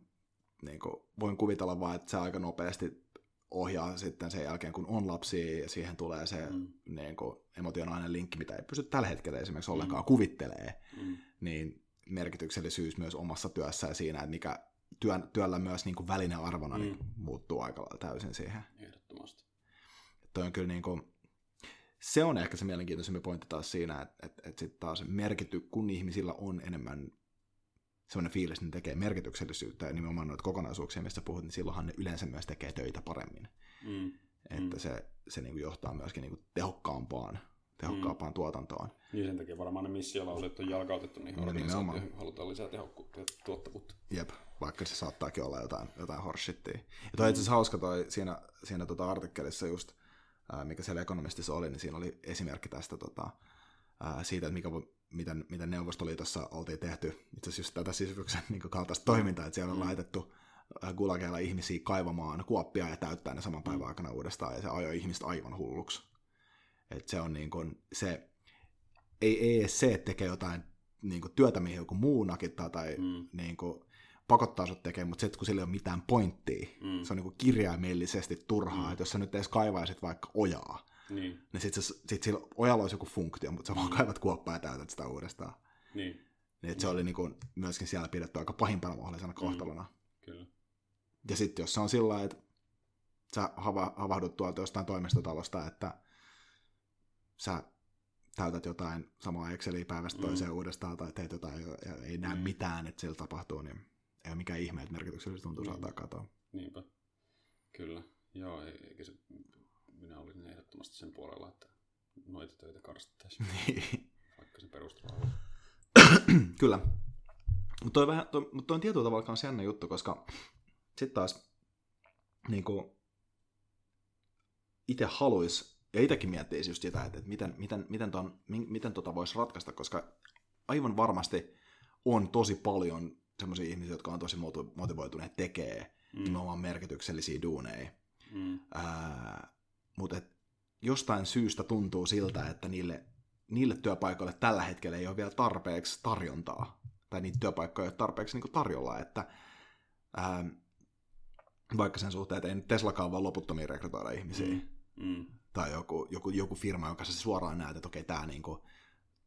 niin kuin, voin kuvitella vaan, että se aika nopeasti ohjaa sitten sen jälkeen, kun on lapsia ja siihen tulee se mm. niin kuin, emotionaalinen linkki, mitä ei pysty tällä hetkellä esimerkiksi ollenkaan mm. kuvittelee, mm. niin merkityksellisyys myös omassa työssä ja siinä, että mikä työn, työllä myös niin kuin välinearvona niin mm. niin muuttuu aika lailla täysin siihen. Ehdottomasti. Toi on kyllä niin kuin, se on ehkä se mielenkiintoisempi pointti taas siinä, että, että, että sitten taas merkity, kun ihmisillä on enemmän sellainen fiilis, että ne tekee merkityksellisyyttä ja nimenomaan noita kokonaisuuksia, mistä puhut, niin silloinhan ne yleensä myös tekee töitä paremmin. Mm. Että mm. se, se niin kuin johtaa myöskin niin kuin tehokkaampaan, tehokkaampaan mm. tuotantoon. Niin sen takia varmaan ne missiolauseet on jalkautettu niihin no, organisaatioihin, halutaan lisää tehokkuutta ja tuottavuutta. Jep, vaikka se saattaakin olla jotain, jotain horsshittia. Ja toi mm. itse asiassa hauska toi siinä, siinä tota artikkelissa just, ää, mikä siellä ekonomistissa oli, niin siinä oli esimerkki tästä tota, ää, siitä, että mikä, miten, miten Neuvostoliitossa oltiin tehty itse asiassa just tätä sisuksen niin kaltaista toimintaa, että siellä on mm. laitettu gulageilla ihmisiä kaivamaan kuoppia ja täyttää ne saman päivän mm. aikana uudestaan, ja se ajoi ihmistä aivan hulluksi. Et se on niin kuin, se, ei, ei edes se, että tekee jotain niin kuin työtä, mihin joku muu nakittaa tai mm. niin kuin, pakottaa sut tekemään, mutta että kun sillä ei ole mitään pointtia, mm. se on niin kuin kirjaimellisesti turhaa, mm. että jos sä nyt edes kaivaisit vaikka ojaa, Niin, niin sit, se, sit sillä ojalla olisi joku funktio, mutta sä vaan kaivat kuoppaa ja täytät sitä uudestaan. niin, Niin et se oli niinku myöskin siellä pidetty aika pahimpana mahdollisena kohtalona. kyllä. Ja sitten jos se on sillä että sä hava, havahdut tuolta jostain toimistotalosta, että sä täytät jotain samaa Exceliä päivästä Mm. toiseen uudestaan tai teet jotain ja ei näe Mm. mitään, että siellä tapahtuu, niin ei ole mikään ihme, että merkityksellisesti tuntuu Mm. saattaa katoa. Niinpä. Kyllä. Joo, ei- eikä se, minä olisin ehdottomasti sen puolella, että noita töitä karsittaisiin, vaikka se perustuu on. Kyllä. Mutta toi, vähän, toi, mut toi on tietyllä tavalla myös jännä juttu, koska sitten taas niin itse haluaisi, ja itsekin miettii just sitä, että, että miten, miten, miten, ton, mi- miten tota voisi ratkaista, koska aivan varmasti on tosi paljon sellaisia ihmisiä, jotka on tosi motivoituneet tekee mm. nimenomaan merkityksellisiä duuneja. Mm. Ää, mutta et jostain syystä tuntuu siltä, että niille, niille työpaikoille tällä hetkellä ei ole vielä tarpeeksi tarjontaa. Tai niitä työpaikkoja ei ole tarpeeksi niin tarjolla, että ää, vaikka sen suhteen, että ei nyt Teslakaan vaan loputtomiin rekrytoida ihmisiä. Mm. Mm. Tai joku, joku, joku firma, jonka sä suoraan näet, että okei, tämä niinku,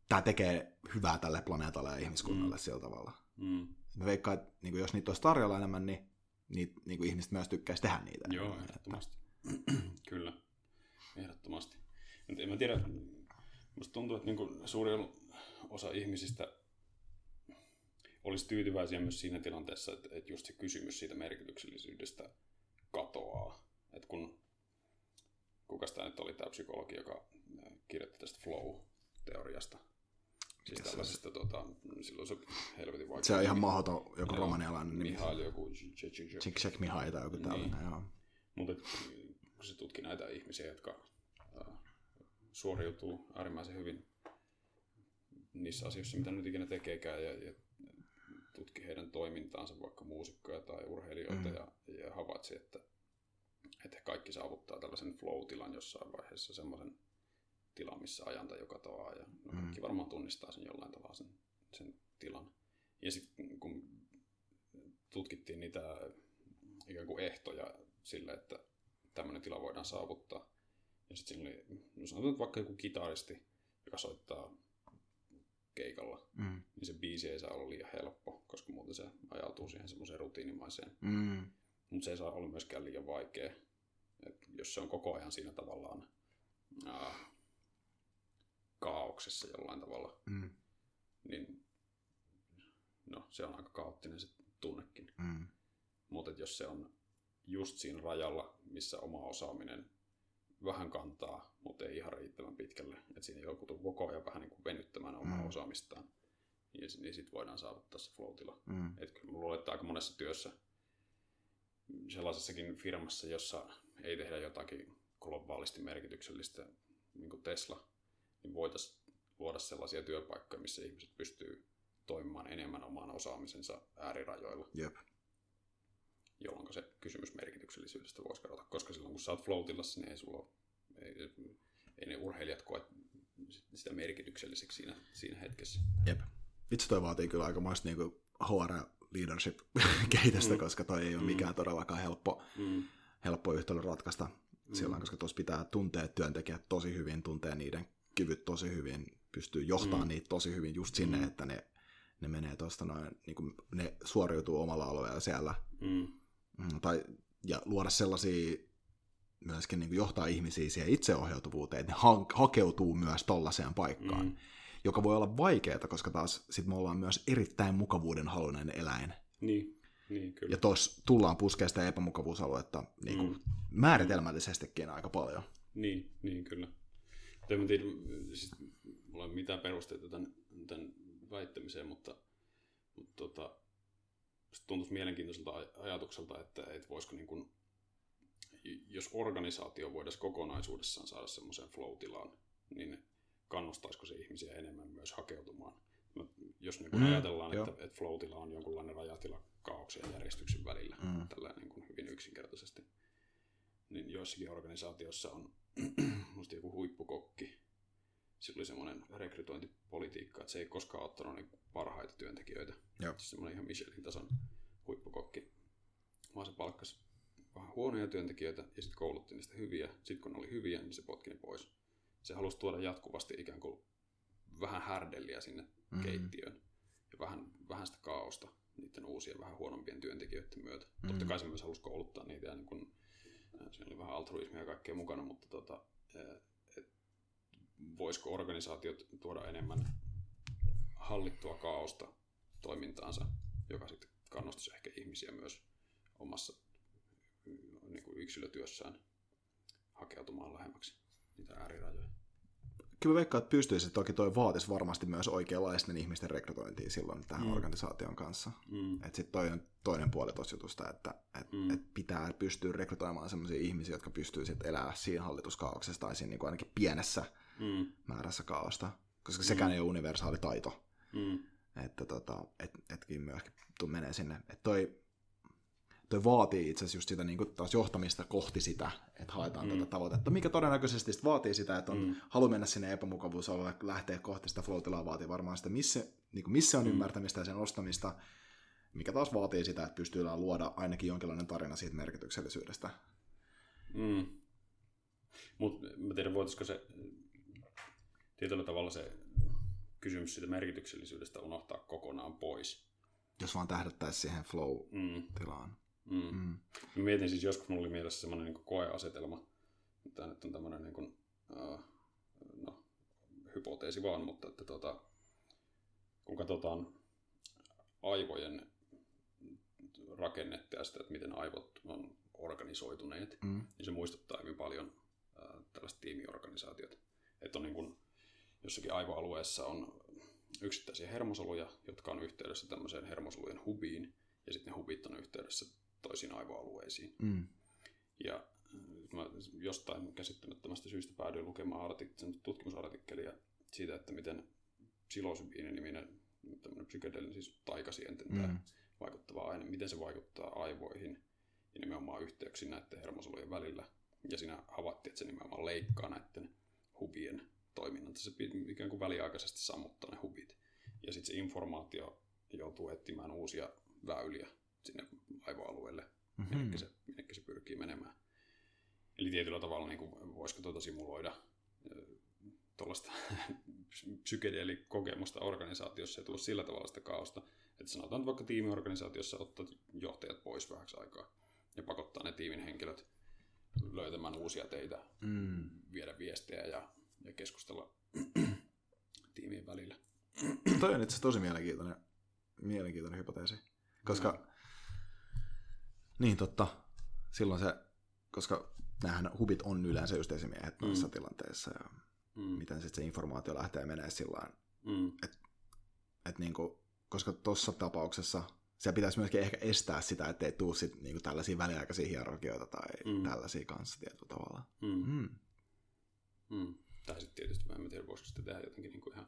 tää tekee hyvää tälle planeetalle ja ihmiskunnalle mm. sillä tavalla. Mm. Mä veikkaan, että niin jos niitä olisi tarjolla enemmän, niin, niin, niin ihmiset myös tykkäisi tehdä niitä. Joo, enemmän, ehdottomasti. Kyllä, ehdottomasti. En mä tiedä, musta tuntuu, että niinku suuri osa ihmisistä olisi tyytyväisiä myös siinä tilanteessa, että, että just se kysymys siitä merkityksellisyydestä katoaa. Että kun, kukas tämä nyt oli tämä psykologi, joka äh, kirjoitti tästä flow-teoriasta. Siis tällaisesta, tota, silloin se helvetin vaikea. Se on ihan mahdoton joku Joo, romanialainen nimi. Mihail joku... Chick Check Mihai tai joku Niin. tällainen, joo. Mutta kun se tutki näitä ihmisiä, jotka äh, suoriutuu äärimmäisen hyvin niissä asioissa, mitä nyt ikinä tekeekään, ja, ja tutki heidän toimintaansa, vaikka muusikkoja tai urheilijoita, Mm. ja, ja havaitsi, että, että he kaikki saavuttaa tällaisen flow-tilan jossain vaiheessa, semmoisen tilan, missä ajantajo katoaa, ja no, Mm. kaikki varmaan tunnistaa sen jollain tavalla sen, sen tilan. Ja sitten kun tutkittiin niitä ikään kuin ehtoja sille, että tämmöinen tila voidaan saavuttaa. Ja sitten siinä oli, no sanotaan vaikka joku kitaristi, joka soittaa keikalla, Mm. niin se biisi ei saa olla liian helppo, koska muuten se ajautuu siihen semmoiseen rutiinimaiseen. Mm. Mutta se ei saa olla myöskään liian vaikea. Et jos se on koko ajan siinä tavallaan ää, kaauksessa jollain tavalla, Mm. niin no, se on aika kaoottinen se tunnekin. Mm. Mutta jos se on just siinä rajalla, missä oma osaaminen vähän kantaa, mutta ei ihan riittävän pitkälle, että siinä joutuu koko ajan vähän niin kuin venyttämään omaa Mm. osaamistaan, niin, niin sitten voidaan saavuttaa se flow-tila. Mm. Et kyllä luulen, että aika monessa työssä, sellaisessakin firmassa, jossa ei tehdä jotakin globaalisti merkityksellistä, niin kuin Tesla, niin voitaisiin luoda sellaisia työpaikkoja, missä ihmiset pystyy toimimaan enemmän oman osaamisensa äärirajoilla, Jep. jolloin se kysymys merkityksellisyydestä voisi kadota. Koska silloin kun sä oot flow niin ei sulla ole, ei, ei ne urheilijat koe sitä merkitykselliseksi siinä, siinä hetkessä. Jep. Itse toi vaatii kyllä aikamoista niinku HR leadership kehitystä, Mm. koska toi ei ole Mm. mikään todellakaan helppo, Mm. helppo yhtälö ratkaista silloin, koska tuossa pitää tuntea työntekijät tosi hyvin, tuntea niiden kyvyt tosi hyvin, pystyy johtamaan Mm. niitä tosi hyvin just sinne, Mm. että ne, ne menee tuosta noin, niin kuin ne suoriutuu omalla alueella siellä. Mm. Mm, tai, ja luoda sellaisia myöskin niin kuin johtaa ihmisiä siihen itseohjautuvuuteen, että ne ha- hakeutuu myös tollaiseen paikkaan, Mm. joka voi olla vaikeaa, koska taas sit me ollaan myös erittäin mukavuuden halunen eläin. Niin, niin kyllä. Ja tuossa tullaan puskemaan sitä epämukavuusaluetta niin kuin Mm. määritelmällisestikin aika paljon. Niin, niin kyllä. Mutta en tiedä, siis mulla ei ole mitään perusteita tämän, tämän väittämiseen, mutta, mutta tota, tuntuisi mielenkiintoiselta aj- ajatukselta, että, että voisiko niin kuin, jos organisaatio voitaisiin kokonaisuudessaan saada semmoiseen flow-tilaan, niin kannustaisiko se ihmisiä enemmän myös hakeutumaan. Mä- Jos niin kuin Mm, ajatellaan, joo. että, että flow-tila on jonkunlainen rajatila kaauksen ja järjestyksen välillä, Mm. tällä niin kuin hyvin yksinkertaisesti, niin joissakin organisaatioissa on musta joku huippukokki. Sillä oli semmoinen rekrytointipolitiikka, että se ei koskaan ottanut niin parhaita työntekijöitä. Joo. Semmoinen ihan Michelin tason huippukokki, vaan se palkkasi vähän huonoja työntekijöitä ja sitten koulutti niistä hyviä. Sitten kun ne oli hyviä, niin se potki ne pois. Se halusi tuoda jatkuvasti ikään kuin vähän härdelliä sinne mm-hmm. keittiöön ja vähän, vähän sitä kaaosta niiden uusien vähän huonompien työntekijöiden myötä. Mm-hmm. Totta kai se myös halusi kouluttaa niitä ja niin kun, siinä oli vähän altruismia ja kaikkea mukana, mutta tota, et, voisiko organisaatiot tuoda enemmän hallittua kaaosta toimintaansa, joka sitten kannustaisi ehkä ihmisiä myös omassa niin kuin yksilötyössään hakeutumaan lähemmäksi niitä äärirajoja. Kyllä veikkaan, että pystyisi, toki toi vaatisi varmasti myös oikeanlaisten ihmisten rekrytointia silloin tähän mm. organisaation kanssa. Mm. Että sitten toi on toinen puoli tuossa jutusta, että et, mm. et pitää pystyä rekrytoimaan sellaisia ihmisiä, jotka pystyy sitten elämään siinä hallituskaauksessa tai siinä niin kuin ainakin pienessä mm. määrässä kaaosta, koska sekään mm. ei ole universaali taito. Mm. Että tota, et, etkin myöskin menee sinne. Että toi, toi vaatii itse asiassa just sitä niin kuin taas johtamista kohti sitä, että haetaan mm. tätä tavoitetta, mikä todennäköisesti vaatii sitä, että on mm. halu mennä sinne epämukavuusalueelle, lähteä kohti sitä flow vaatii varmaan sitä, missä, niin kuin missä on mm. ymmärtämistä ja sen ostamista, mikä taas vaatii sitä, että pystyy luoda ainakin jonkinlainen tarina siitä merkityksellisyydestä. Mm. Mutta mä tiedän, voitaisiko se tietyllä tavalla se kysymys siitä merkityksellisyydestä unohtaa kokonaan pois. Jos vaan tähdättäisiin siihen flow-tilaan. Mm. Mm. Mm. Mä mietin siis, joskus mulla oli mielessä semmoinen niin koeasetelma. Tämä nyt on tämmöinen niin kuin, uh, no, hypoteesi vaan, mutta että tota, kun katsotaan aivojen rakennetta ja sitä, että miten aivot on organisoituneet, mm. niin se muistuttaa hyvin paljon uh, tällaista tiimiorganisaatiota. Että on niin kuin, jossakin aivoalueessa on yksittäisiä hermosoluja, jotka on yhteydessä tämmöiseen hermosolujen hubiin, ja sitten ne hubit on yhteydessä toisiin aivoalueisiin. Mm. Ja mä jostain käsittämättömästä syystä päädyin lukemaan artik- tutkimusartikkelia siitä, että miten psilosybiini-niminen tämmöinen psykedelinen, siis taikasienten mm. vaikuttava aine, miten se vaikuttaa aivoihin ja nimenomaan yhteyksiin näiden hermosolujen välillä. Ja siinä havaittiin, että se nimenomaan leikkaa näiden hubien toiminnan. Se ikään kuin väliaikaisesti sammuttaa ne hubit. Ja sitten se informaatio joutuu etsimään uusia väyliä sinne aivoalueelle, mm-hmm. minnekin, se, minnekin se pyrkii menemään. Eli tietyllä tavalla niin kuin, voisiko tuota simuloida tuollaista psykedeelikokemusta organisaatiossa ja tulla sillä tavalla sitä kaosta, että sanotaan että vaikka tiimiorganisaatiossa ottaa johtajat pois vähäksi aikaa ja pakottaa ne tiimin henkilöt löytämään uusia teitä, mm. viedä viestejä ja, ja keskustella tiimien välillä. Toi on itse tosi mielenkiintoinen, mielenkiintoinen hypoteesi, koska mm. Niin totta. Silloin se, koska näähän hubit on yleensä just esimiehet noissa mm. tilanteissa ja mm. miten sitten se informaatio lähtee menee sillä mm. että et niinku, koska tuossa tapauksessa se pitäisi myöskin ehkä estää sitä, että ei tule sit niinku tällaisia väliaikaisia hierarkioita tai mm. tällaisia kanssa tietyllä tavalla. Mm. Mm. Mm. Tai sitten tietysti mä en tiedä, voisiko sitä tehdä jotenkin niinku ihan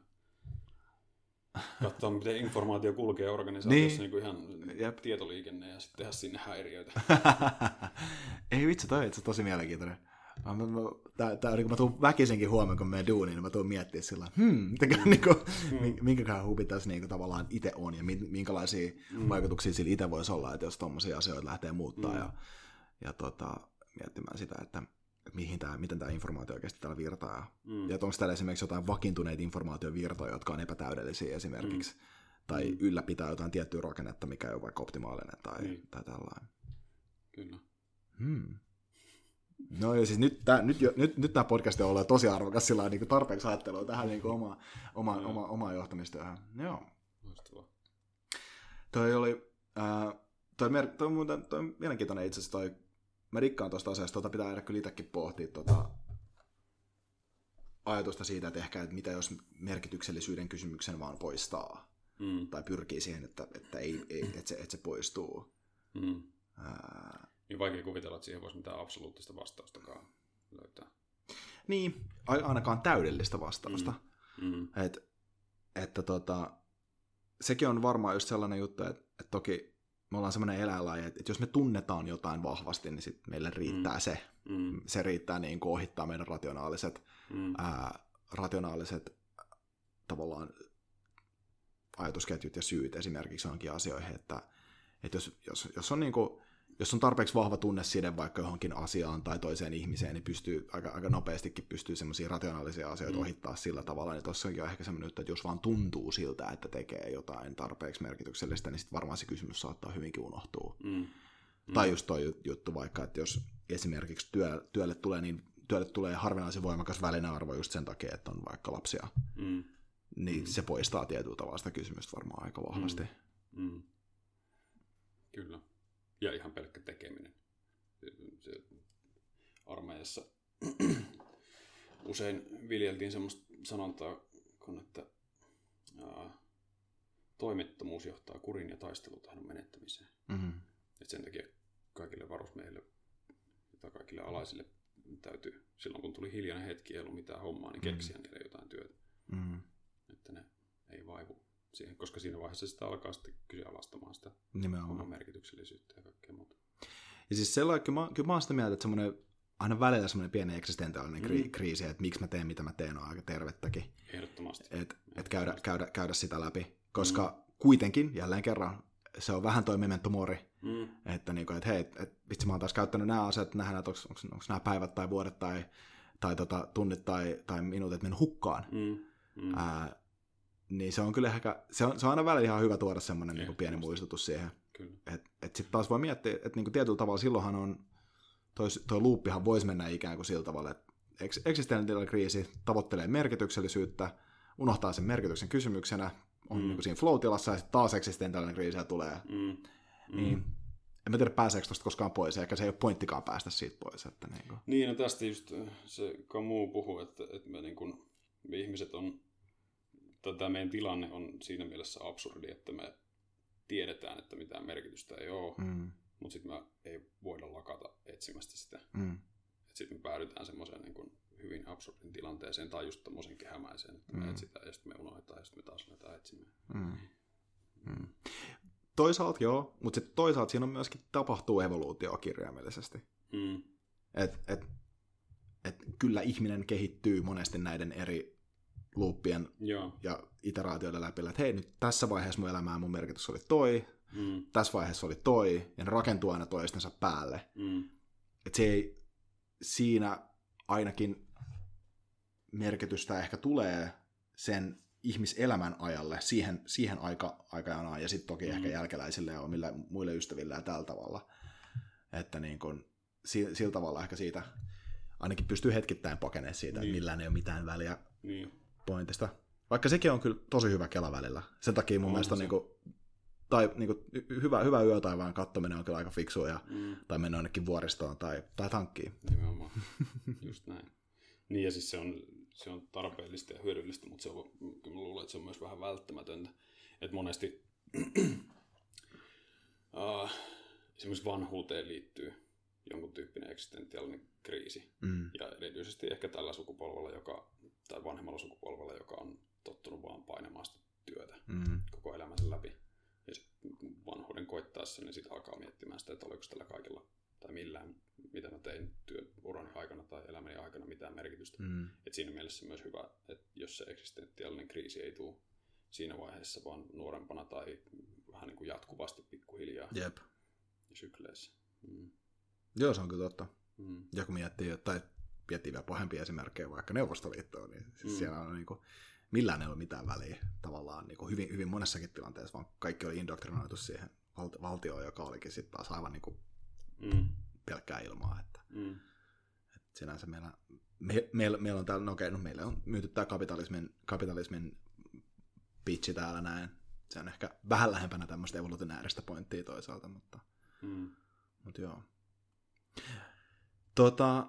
katsoa, miten informaatio kulkee organisaatiossa niin. niin ihan Jep. tietoliikenne ja sitten tehdä sinne häiriöitä. Ei vitsi, toi on tosi mielenkiintoinen. Mä, mä, tää, tää, kun mä tuun väkisinkin huomioon, kun me duuniin, niin mä tuun miettimään sillä hmm, mitenkä, mm. niinku, mm. minkäköhän hubi tässä niinku, tavallaan itse on ja minkälaisia mm. vaikutuksia sillä itse voisi olla, että jos tuommoisia asioita lähtee muuttaa mm. ja, ja tota, miettimään sitä, että mihin tämä, miten tämä informaatio oikeasti täällä virtaa. Mm. Ja onko täällä esimerkiksi jotain vakiintuneita informaatiovirtoja, jotka on epätäydellisiä esimerkiksi, mm. tai mm. ylläpitää jotain tiettyä rakennetta, mikä ei ole vaikka optimaalinen tai, niin. tai tällainen. Kyllä. Hmm. No ja siis nyt, tää, nyt, jo, nyt, nyt tämä podcast on ollut tosi arvokas sillä niin tarpeeksi ajattelua tähän niin oma, oma, no. oma, oma johtamistyöhön. Joo. Loistavaa. Toi oli, äh, toi, mer- toi, toi, toi mielenkiintoinen itse asiassa toi mä rikkaan tuosta asiasta, tota pitää aina kyllä itsekin pohtia tota ajatusta siitä, että ehkä, että mitä jos merkityksellisyyden kysymyksen vaan poistaa. Mm. Tai pyrkii siihen, että, että, ei, ei, että, se, että se poistuu. Mm. Ää... Niin vaikea kuvitella, että siihen voisi mitään absoluuttista vastaustakaan löytää. Niin, ainakaan täydellistä vastausta. Mm. Mm. Et, että tota, sekin on varmaan just sellainen juttu, että, että toki me ollaan semmoinen eläinlaji, että jos me tunnetaan jotain vahvasti, niin sit meille riittää mm. se. Mm. Se riittää niin kuin ohittaa meidän rationaaliset, mm. ää, rationaaliset tavallaan ajatusketjut ja syyt esimerkiksi onkin asioihin, että, että jos, jos, jos on niin kuin jos on tarpeeksi vahva tunneside vaikka johonkin asiaan tai toiseen ihmiseen, niin pystyy aika, aika nopeastikin pystyy semmoisia rationaalisia asioita mm. ohittaa sillä tavalla, niin tuossa onkin ehkä semmoinen, että jos vaan tuntuu siltä, että tekee jotain tarpeeksi merkityksellistä, niin sitten varmaan se kysymys saattaa hyvinkin unohtua. Mm. Mm. Tai just toi juttu vaikka, että jos esimerkiksi työ, työlle tulee niin työlle tulee harvinaisen voimakas välinearvo just sen takia, että on vaikka lapsia, mm. niin mm. se poistaa tietyllä tavalla sitä kysymystä varmaan aika vahvasti. Mm. Mm. Kyllä. Ja ihan pelkkä tekeminen. Se armeijassa usein viljeltiin semmoista sanontaa, kun että ää, toimettomuus johtaa kurin ja taistelutahdon menettämiseen. Mm-hmm. Et sen takia kaikille varusmiehille tai kaikille alaisille täytyy, silloin kun tuli hiljainen hetki, ei ollut mitään hommaa, niin keksiä mm. niille jotain työtä. Mm. Että ne ei vaivu siihen, koska siinä vaiheessa sitä alkaa sitten kyseenalaistamaan sitä Nimenomaan. oman merkityksellisyyttä ja. Ja siis sellainen, kyllä mä, kyllä mä oon sitä mieltä, että semmoinen aina välillä semmoinen pieni eksistentiaalinen mm. kriisi, että miksi mä teen, mitä mä teen, on aika tervettäkin. Ehdottomasti. Että et käydä, käydä, käydä sitä läpi, koska mm. kuitenkin, jälleen kerran, se on vähän toi memento mori, mm. että, niinku, että hei, et, vitsi mä oon taas käyttänyt nämä asiat, nähdään, että onko nämä päivät tai vuodet tai, tai tota, tunnit tai, tai minuutit mennyt hukkaan. Mm. Mm. Ää, niin se on kyllä ehkä, se on, se on aina välillä ihan hyvä tuoda semmoinen niin pieni muistutus siihen. Että et sitten taas voi miettiä, että niinku tietyllä tavalla silloinhan on, toi, toi luuppihan voisi mennä ikään kuin sillä tavalla, että eksistentiaalinen kriisi tavoittelee merkityksellisyyttä, unohtaa sen merkityksen kysymyksenä, on mm. niin siinä flow-tilassa ja sitten taas eksistentiaalinen kriisi tulee. Mm. Mm. Niin, en mä tiedä pääseekö tuosta koskaan pois, eikä se ei ole pointtikaan päästä siitä pois. Että niin, kuin. niin no tästä just se Camus puhuu, että, että me, niin kuin, me ihmiset on, tämä meidän tilanne on siinä mielessä absurdi, että me tiedetään, että mitään merkitystä ei ole, mm. mutta sitten me ei voida lakata etsimästä sitä. Mm. Sitten me päädytään semmoiseen niin kuin hyvin absurdin tilanteeseen tai just tämmöiseen kehämäiseen, että me mm. etsitään ja sitten me unohdetaan ja sitten me taas aletaan etsimään. Mm. Mm. Toisaalta joo, mutta sitten toisaalta siinä on myöskin tapahtuu evoluutio kirjaimellisesti. Mm. Et, et, et kyllä ihminen kehittyy monesti näiden eri luuppien Joo. ja iteraatioiden läpi, että hei, nyt tässä vaiheessa mun elämää mun merkitys oli toi, mm. tässä vaiheessa oli toi, ja ne rakentuu aina toistensa päälle. Mm. Et se ei siinä ainakin merkitystä ehkä tulee sen ihmiselämän ajalle, siihen, siihen aika, aikanaan, ja sitten toki mm. ehkä jälkeläisille ja omille muille ystäville ja tällä tavalla. Että niin kun, sillä tavalla ehkä siitä ainakin pystyy hetkittäin pakenemaan siitä, niin. että millään ei ole mitään väliä niin. Pointista. Vaikka sekin on kyllä tosi hyvä kela välillä. Sen takia mun on mielestä on niin kuin, tai niin kuin, hyvä, hyvä yötaivaan kattominen on kyllä aika fiksua, ja, mm. tai mennä ainakin vuoristoon tai, tai tankkiin. Nimenomaan, just näin. Niin ja siis se on, se on tarpeellista ja hyödyllistä, mutta se on, kyllä luulen, että se on myös vähän välttämätöntä. Että monesti uh, esimerkiksi vanhuuteen liittyy jonkun tyyppinen eksistentiaalinen kriisi. Mm. Ja erityisesti ehkä tällä sukupolvella, joka, tai vanhemmalla sukupolvella, joka on tottunut vaan painamaan sitä työtä mm. koko elämänsä läpi. Ja sitten vanhuuden koittaessa, niin sitten alkaa miettimään sitä, että oliko tällä kaikella tai millään, mitä mä tein työurani aikana tai elämäni aikana mitään merkitystä. Mm. Et siinä mielessä myös hyvä, että jos se eksistentiaalinen kriisi ei tule siinä vaiheessa, vaan nuorempana tai vähän niin kuin jatkuvasti pikkuhiljaa Jep. sykleissä. Mm. Joo, se on kyllä totta. Mm. Ja kun miettii, tai miettii vielä pahempia esimerkkejä, vaikka Neuvostoliittoon, niin siis mm. siellä on niin kuin, millään ei ole mitään väliä tavallaan niin kuin hyvin, hyvin monessakin tilanteessa, vaan kaikki oli indoktrinoitu siihen valtioon, joka olikin sitten taas aivan niin kuin mm. pelkkää ilmaa. Että, mm. että sinänsä meillä, me, meillä, meillä on täällä, no okei, no meillä on myyty tämä kapitalismin, kapitalismin pitchi täällä näin. Se on ehkä vähän lähempänä tämmöistä evolutionääristä pointtia toisaalta, mutta, mm. mutta joo. Tota,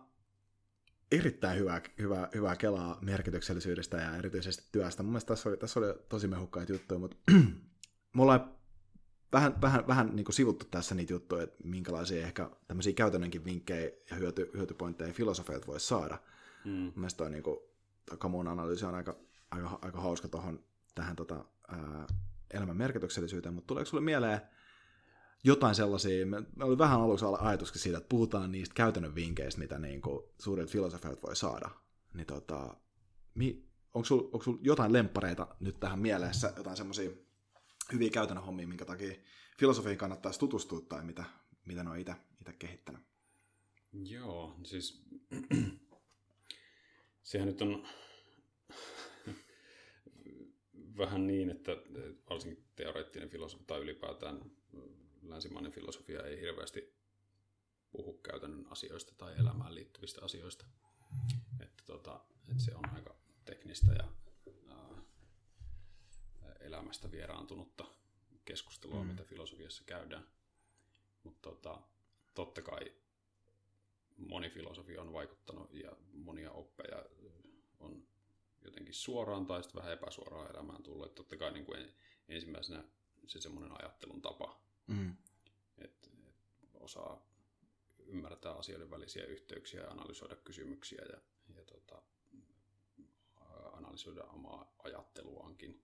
erittäin hyvää, hyvää, hyvää kelaa merkityksellisyydestä ja erityisesti työstä. Mun mielestä tässä oli, tässä oli tosi mehukkaita juttuja, mutta me ollaan vähän, vähän, vähän niin kuin sivuttu tässä niitä juttuja, että minkälaisia ehkä tämmöisiä käytännönkin vinkkejä ja hyöty, hyötypointteja filosofeilta voisi saada. Mm. Mielestäni niin kuin, Kamun analyysi on aika, aika, aika hauska tohon, tähän tota, ää, elämän merkityksellisyyteen, mutta tuleeko sulle mieleen jotain sellaisia, me, oli vähän aluksi ajatuskin siitä, että puhutaan niistä käytännön vinkkeistä, mitä niin kuin suuret filosofeilta voi saada. Niin tota, mi, onko sulla sul jotain lempareita nyt tähän mielessä, jotain semmoisia hyviä käytännön hommia, minkä takia filosofiin kannattaisi tutustua tai mitä, mitä ne on itse kehittänyt. Joo, siis sehän nyt on vähän niin, että varsinkin teoreettinen filosofia tai ylipäätään länsimainen filosofia ei hirveästi puhu käytännön asioista tai elämään liittyvistä asioista. Että, tota, että se on aika teknistä ja ää, elämästä vieraantunutta keskustelua, mm. mitä filosofiassa käydään. Mutta tota, totta kai moni filosofia on vaikuttanut ja monia oppeja on jotenkin suoraan tai sitten vähän epäsuoraan elämään tullut. Että totta kai niin kuin ensimmäisenä se semmoinen ajattelun tapa, mm. että et osaa ymmärtää asioiden välisiä yhteyksiä ja analysoida kysymyksiä ja, ja tota, analysoida omaa ajatteluaankin.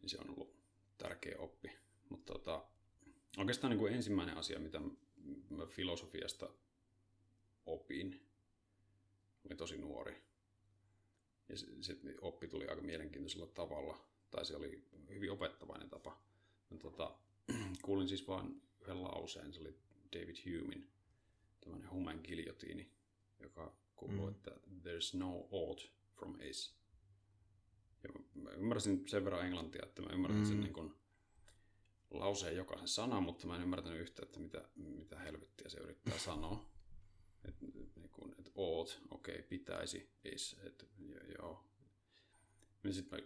Niin se on ollut tärkeä oppi. Mutta tota, oikeastaan niin kuin ensimmäinen asia, mitä mä filosofiasta opin, oli tosi nuori. Ja se, se oppi tuli aika mielenkiintoisella tavalla, tai se oli hyvin opettavainen tapa. Mä, tota, kuulin siis vain yhden lauseen, se oli David Humein, tämmöinen Humen giljotiini, joka kuuluu, mm. että there's no ought from ace. Ja mä ymmärsin sen verran englantia, että mä ymmärsin mm. sen niin kuin lauseen jokaisen sana, mutta mä en ymmärtänyt yhtä, että mitä, mitä helvettiä se yrittää sanoa. Että niin kuin, et ought, okei, okay, pitäisi, is, että joo. Niin sit mä,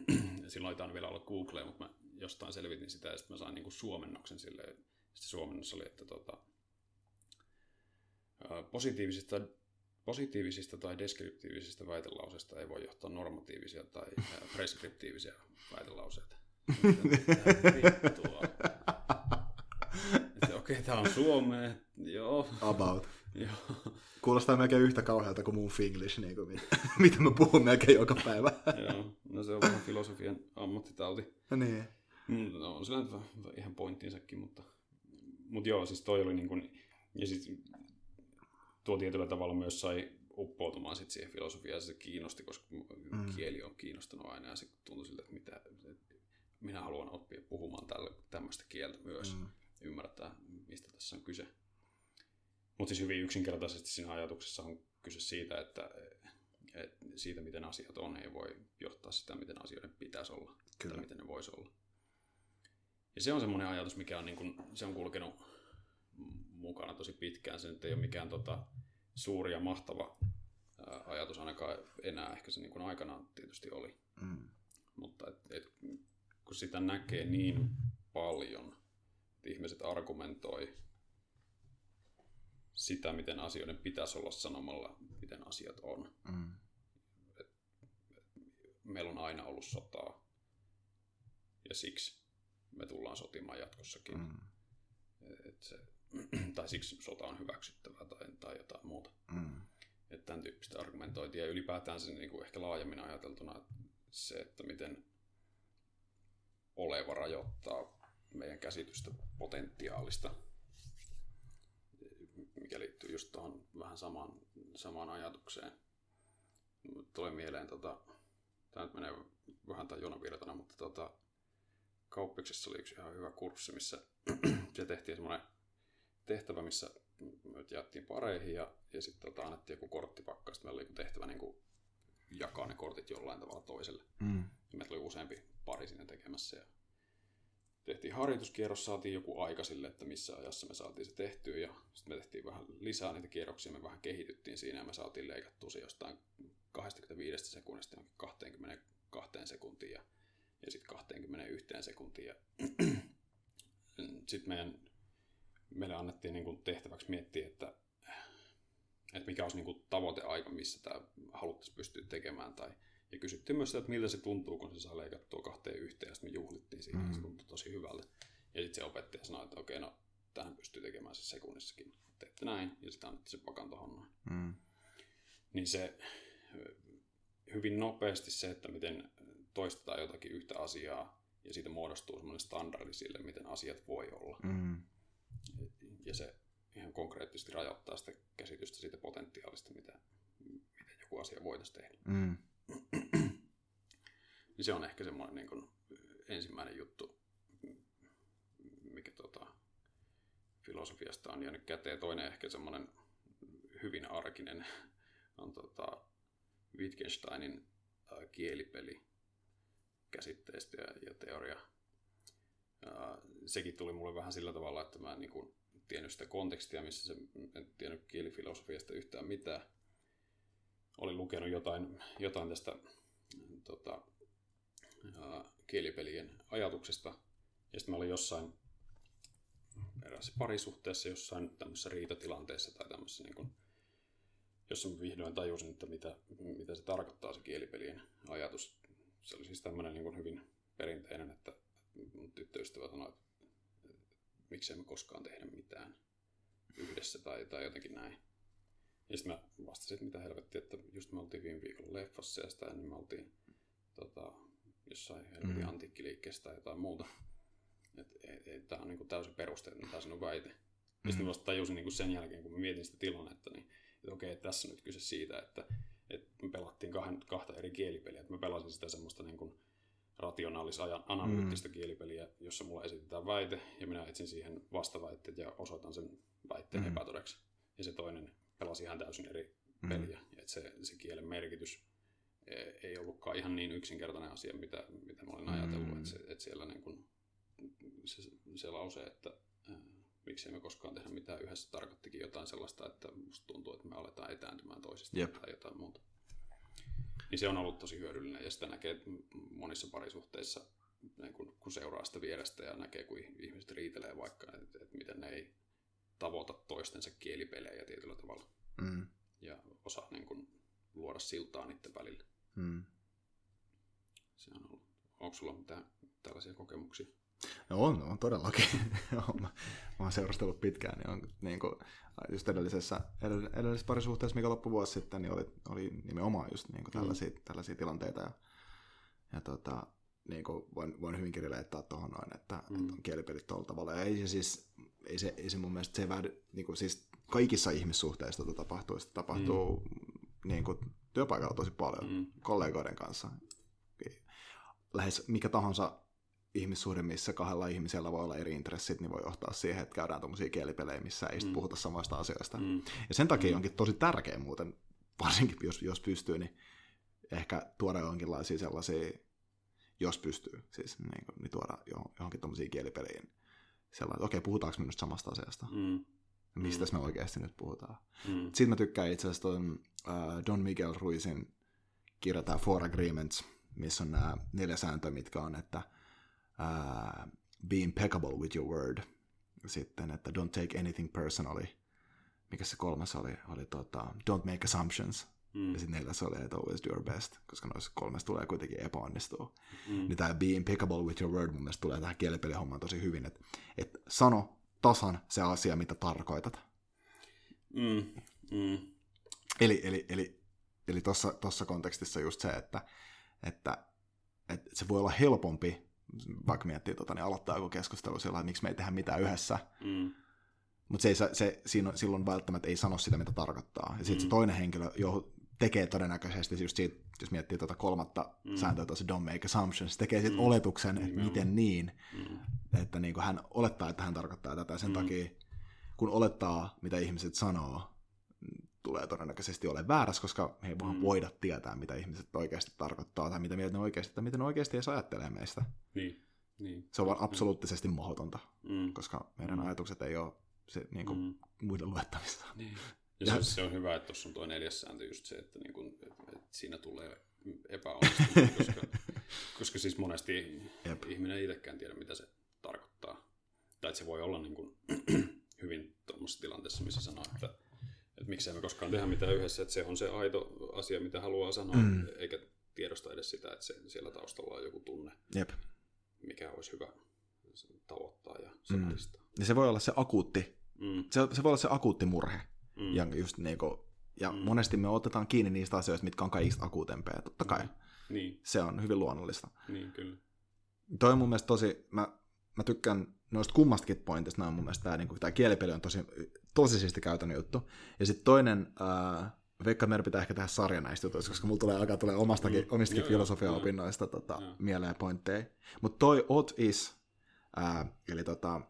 silloin ei vielä olla Google, mutta mä jostain selvitin sitä ja sitten mä sain niin kuin suomennoksen silleen. Sitten suomennos oli, että tota, positiivisista, positiivisista tai deskriptiivisista väitelauseista ei voi johtaa normatiivisia tai preskriptiivisia väitelauseita. Okei, okay, tää on Suomea, joo. About. joo. Kuulostaa melkein yhtä kauhealta kuin mun Finglish, niin kuin mitä, mä puhun melkein joka päivä. joo, no se on vähän filosofian ammattitauti. niin. Mm, no, on sillä ihan pointtinsakin, mutta, mutta joo, siis toi oli niin kuin, ja siis tuo tietyllä tavalla myös sai uppoutumaan sit siihen filosofiaan, se kiinnosti, koska mm. kieli on kiinnostanut aina ja se tuntui siltä, että, mitä, että minä haluan oppia puhumaan tällä, tämmöistä kieltä myös, mm. ymmärtää, mistä tässä on kyse. Mutta siis hyvin yksinkertaisesti siinä ajatuksessa on kyse siitä, että, että siitä, miten asiat on, ei voi johtaa sitä, miten asioiden pitäisi olla Kyllä. tai miten ne voisi olla. Ja se on semmoinen ajatus, mikä on, niin kun, se on kulkenut mukana tosi pitkään. Se nyt ei ole mikään tota, suuri ja mahtava ajatus ainakaan enää. Ehkä se niin kuin aikanaan tietysti oli. Mm. Mutta et, et, kun sitä näkee niin paljon, että ihmiset argumentoi sitä, miten asioiden pitäisi olla sanomalla, miten asiat on. Mm. Et, et, meillä on aina ollut sotaa ja siksi me tullaan sotimaan jatkossakin. Mm. Et se, tai siksi sota on hyväksyttävää tai, tai jotain muuta. Mm. Että tämän tyyppistä argumentointia ja ylipäätään se niin kuin ehkä laajemmin ajateltuna se, että miten oleva rajoittaa meidän käsitystä potentiaalista, mikä liittyy just tuohon vähän samaan, samaan ajatukseen. Tulee mieleen, tota, tämä nyt menee vähän tämän jonavirtana, mutta tota, Kauppiksessa oli yksi ihan hyvä kurssi, missä se tehtiin semmoinen tehtävä, missä me jaettiin pareihin ja, ja sitten tota, annettiin joku korttipakka. Sitten meillä oli tehtävä niin kuin jakaa ne kortit jollain tavalla toiselle. Mm. Ja meillä oli useampi pari siinä tekemässä. Ja tehtiin harjoituskierros, saatiin joku aika sille, että missä ajassa me saatiin se tehtyä. Ja sitten me tehtiin vähän lisää niitä kierroksia, me vähän kehityttiin siinä ja me saatiin leikattua se jostain 25 sekunnista 22 sekuntiin ja, ja sitten 21 sekuntiin. Ja sitten meidän meille annettiin niin kuin tehtäväksi miettiä, että, että mikä olisi niin kuin tavoiteaika, missä tämä haluttaisiin pystyä tekemään. Tai, ja kysyttiin myös sitä, että miltä se tuntuu, kun se saa leikattua kahteen yhteen, ja sitten me juhlittiin siinä, mm. se tuntui tosi hyvältä. Ja sitten se opettaja sanoi, että okei, no tähän pystyy tekemään se sekunnissakin. Teette näin, ja sitten annettiin se pakan tuohon noin. Mm. Niin se hyvin nopeasti se, että miten toistetaan jotakin yhtä asiaa, ja siitä muodostuu semmoinen standardi sille, miten asiat voi olla. Mm ja se ihan konkreettisesti rajoittaa sitä käsitystä siitä potentiaalista, mitä, miten joku asia voitaisiin tehdä. Mm. niin se on ehkä semmoinen niin kuin ensimmäinen juttu, mikä tota, kielifilosofiasta on jäänyt käteen. Toinen ehkä semmoinen hyvin arkinen on tota Wittgensteinin äh, kielipeli käsitteistä ja, ja teoria. Ja sekin tuli mulle vähän sillä tavalla, että mä en niin tiennyt sitä kontekstia, missä se, en tiennyt kielifilosofiasta yhtään mitään. Olin lukenut jotain, jotain tästä tota, kielipelien ajatuksesta. Ja sitten mä olin jossain erässä parisuhteessa, jossain tämmöisessä riitatilanteessa tai tämmöisessä, niin kuin, jossa mä vihdoin tajusin, että mitä, mitä se tarkoittaa se kielipelien ajatus. Se oli siis tämmöinen niin hyvin perinteinen, että mun tyttöystävä sanoi, että miksei me koskaan tehdä mitään yhdessä tai, tai jotenkin näin. Ja sitten mä vastasin, että mitä helvettiä, että just me oltiin viime viikolla leffassa ja sitä ennen me oltiin tota, jossain helvetin mm. antiikkiliikkeessä tai jotain muuta. Että et, et, tämä on niinku täysin perusteellinen tämä sinun väite. Mm. Ja sitten vasta tajusin niinku sen jälkeen, kun mä mietin sitä tilannetta, niin että okei, tässä on nyt kyse siitä, että me pelattiin kahden, kahta eri kielipeliä. Että mä pelasin sitä semmoista niin kuin rationaalis-analyyttistä mm. kielipeliä, jossa mulla esitetään väite, ja minä etsin siihen vastaväitteet ja osoitan sen väitteen mm. epätodeksi. Ja se toinen pelasi ihan täysin eri mm. peliä. Että se, se kielen merkitys e, ei ollutkaan ihan niin yksinkertainen asia, mitä, mitä mä olin ajatellut. Mm. Että, se, että siellä niin kun, se, se lause, että äh, miksei me koskaan tehdä mitään yhdessä, tarkoittikin jotain sellaista, että musta tuntuu, että me aletaan etääntymään toisista yep. tai jotain muuta niin se on ollut tosi hyödyllinen ja sitä näkee monissa parisuhteissa, niin kun, kun seuraa sitä vierestä ja näkee, kun ihmiset riitelee vaikka, että, että miten ne ei tavoita toistensa kielipelejä tietyllä tavalla. Mm. Ja osaa niin kun, luoda siltaa niiden välillä. Mm. Se on ollut. Onko sulla mitään tällaisia kokemuksia? No on, on todellakin. mä, mä oon seurustellut pitkään, niin on niin kuin, just edellisessä, edellisessä parisuhteessa, mikä loppuvuosi sitten, niin oli, oli nimenomaan just niin kuin tällaisia, mm. tällaisia tilanteita. Ja, ja tota, niin kuin voin, voin hyvinkin rileittaa tuohon noin, että, mm. että on kielipelit tuolla tavalla. Ja ei se siis, ei se, ei se mun mielestä, se vähdy, niin kuin siis kaikissa ihmissuhteissa tota tapahtuu. Sitä tapahtuu mm. niin kuin, työpaikalla tosi paljon mm. kollegoiden kanssa. Lähes mikä tahansa ihmissuhde, missä kahdella ihmisellä voi olla eri intressit, niin voi johtaa siihen, että käydään tuommoisia kielipelejä, missä ei mm. puhuta samoista asioista. Mm. Ja sen takia mm. onkin tosi tärkeä muuten, varsinkin jos, jos pystyy, niin ehkä tuoda jonkinlaisia sellaisia, jos pystyy, siis niin, niin tuoda johonkin tuommoisiin kielipeliin sellainen, että okei, okay, puhutaanko me nyt samasta asiasta? Mm. Mistä mm. me oikeasti nyt puhutaan? Mm. Sitten mä tykkään itse asiassa tuon uh, Don Miguel Ruizin kirja, tämä Four Agreements, missä on nämä neljä sääntöä, mitkä on, että uh, be impeccable with your word. Sitten, että don't take anything personally. Mikä se kolmas oli? Oli tota, don't make assumptions. Mm. Ja sitten neljäs oli, että always do your best, koska noissa kolmesta tulee kuitenkin epäonnistua. Mm. Niin tämä be impeccable with your word mun mielestä tulee tähän kielipelihommaan tosi hyvin, että et sano tasan se asia, mitä tarkoitat. Mm. Mm. Eli, eli, eli, eli tuossa kontekstissa just se, että, että, että se voi olla helpompi vaikka miettii, tota, niin aloittaa joku keskustelu sillä että miksi me ei tehdä mitään yhdessä. Mm. Mutta se, se, siinä, silloin välttämättä ei sano sitä, mitä tarkoittaa. Ja sitten mm. se toinen henkilö jo tekee todennäköisesti, just siitä, jos miettii tuota kolmatta mm. sääntöä, tuossa don't make assumptions, tekee sitten mm. oletuksen, että miten niin, mm. että niin hän olettaa, että hän tarkoittaa tätä. Sen mm. takia, kun olettaa, mitä ihmiset sanoo, tulee todennäköisesti ole väärässä, koska he ei mm. voida tietää, mitä ihmiset oikeasti tarkoittaa tai mitä mieltä ne oikeasti, tai miten ne oikeasti edes ajattelee meistä. Niin. niin. Se on vaan absoluuttisesti mahdotonta, mm. koska meidän mm. ajatukset ei ole se, niin kuin, mm. muiden luettavissa. Niin. Ja, ja se, se on hyvä, että tuossa on tuo neljäs sääntö just se, että, niin kuin, että, siinä tulee epäonnistumista, koska, koska siis monesti Jep. ihminen ei itsekään tiedä, mitä se tarkoittaa. Tai että se voi olla niin kuin, hyvin tuommoisessa tilanteessa, missä sanoo, että että miksei me koskaan tehdä mitään yhdessä, että se on se aito asia, mitä haluaa sanoa, mm. eikä tiedosta edes sitä, että se, siellä taustalla on joku tunne, Jep. mikä olisi hyvä tavoittaa ja sanallistaa. Mm. Ja se voi olla se akuutti, mm. se, se voi olla se akuutti murhe. Mm. Ja, just niin kuin, ja mm. monesti me otetaan kiinni niistä asioista, mitkä on kaikista akuutempia, totta kai. Mm. Niin. Se on hyvin luonnollista. Niin, kyllä. Toi on mun mielestä tosi, mä, mä tykkään noista kummastakin pointista, nämä on mun mielestä tämä, niin kuin, tämä kielipeli on tosi, tosi siisti käytännön juttu. Ja sitten toinen, äh, Veikka, meidän pitää ehkä tehdä sarja näistä jutuista, koska mulla tulee alkaa tulee omastakin, mm. omistakin filosofia-opinnoista tota, mm. mieleen pointteja. Mutta toi ot is, äh, eli tota,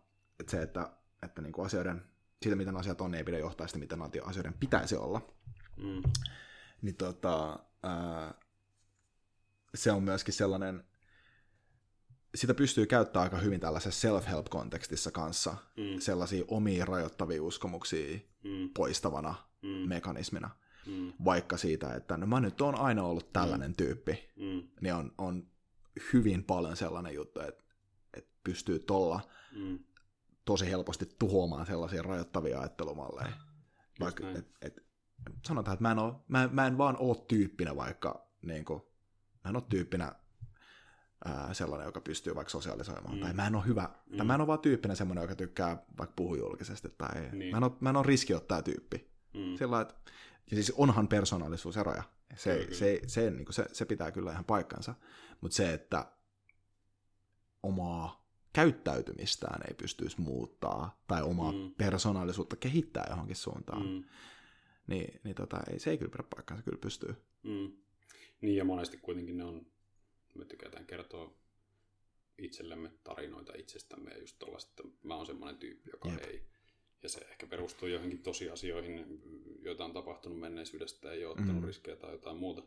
että se, että että niin kuin asioiden, siitä miten asiat on, ei pidä johtaa sitä, miten asioiden pitäisi olla. Mm. Niin tota, ää, se on myöskin sellainen, sitä pystyy käyttämään aika hyvin tällaisessa self-help-kontekstissa kanssa, Mm. sellaisia omia rajoittavia uskomuksia Mm. poistavana Mm. mekanismina. Mm. Vaikka siitä, että no mä nyt oon aina ollut tällainen tyyppi, Mm. niin on, on hyvin paljon sellainen juttu, että, että pystyy tolla Mm. tosi helposti tuhoamaan sellaisia rajoittavia ajattelumalleja. Vaikka, et, et, sanotaan, että mä en, oo, mä, mä en vaan ole tyyppinä vaikka, niin kuin, mä en ole tyyppinä ää, sellainen, joka pystyy vaikka sosiaalisoimaan, Mm. tai mä en ole hyvä, mm. tai mä en ole vaan tyyppinä semmoinen, joka tykkää vaikka puhua julkisesti, tai Niin. mä, en ole, mä en ole riskiottaa tyyppi. Mm. Sillä että, ja siis onhan persoonallisuuseroja, se, Kyllä, kyllä. se, se, niin se, se pitää kyllä ihan paikkansa, mutta se, että omaa käyttäytymistään ei pystyisi muuttaa, tai omaa Mm. persoonallisuutta kehittää johonkin suuntaan, mm. Niin, niin tota, ei, se ei kyllä pidä paikkansa, kyllä pystyy. Mm. Niin ja monesti kuitenkin ne on, me tykätään kertoa itsellemme tarinoita itsestämme ja just tollaista, että mä oon semmoinen tyyppi, joka Jep. ei. Ja se ehkä perustuu johonkin tosiasioihin, joita on tapahtunut menneisyydestä, ei ole Mm. ottanut riskejä tai jotain muuta.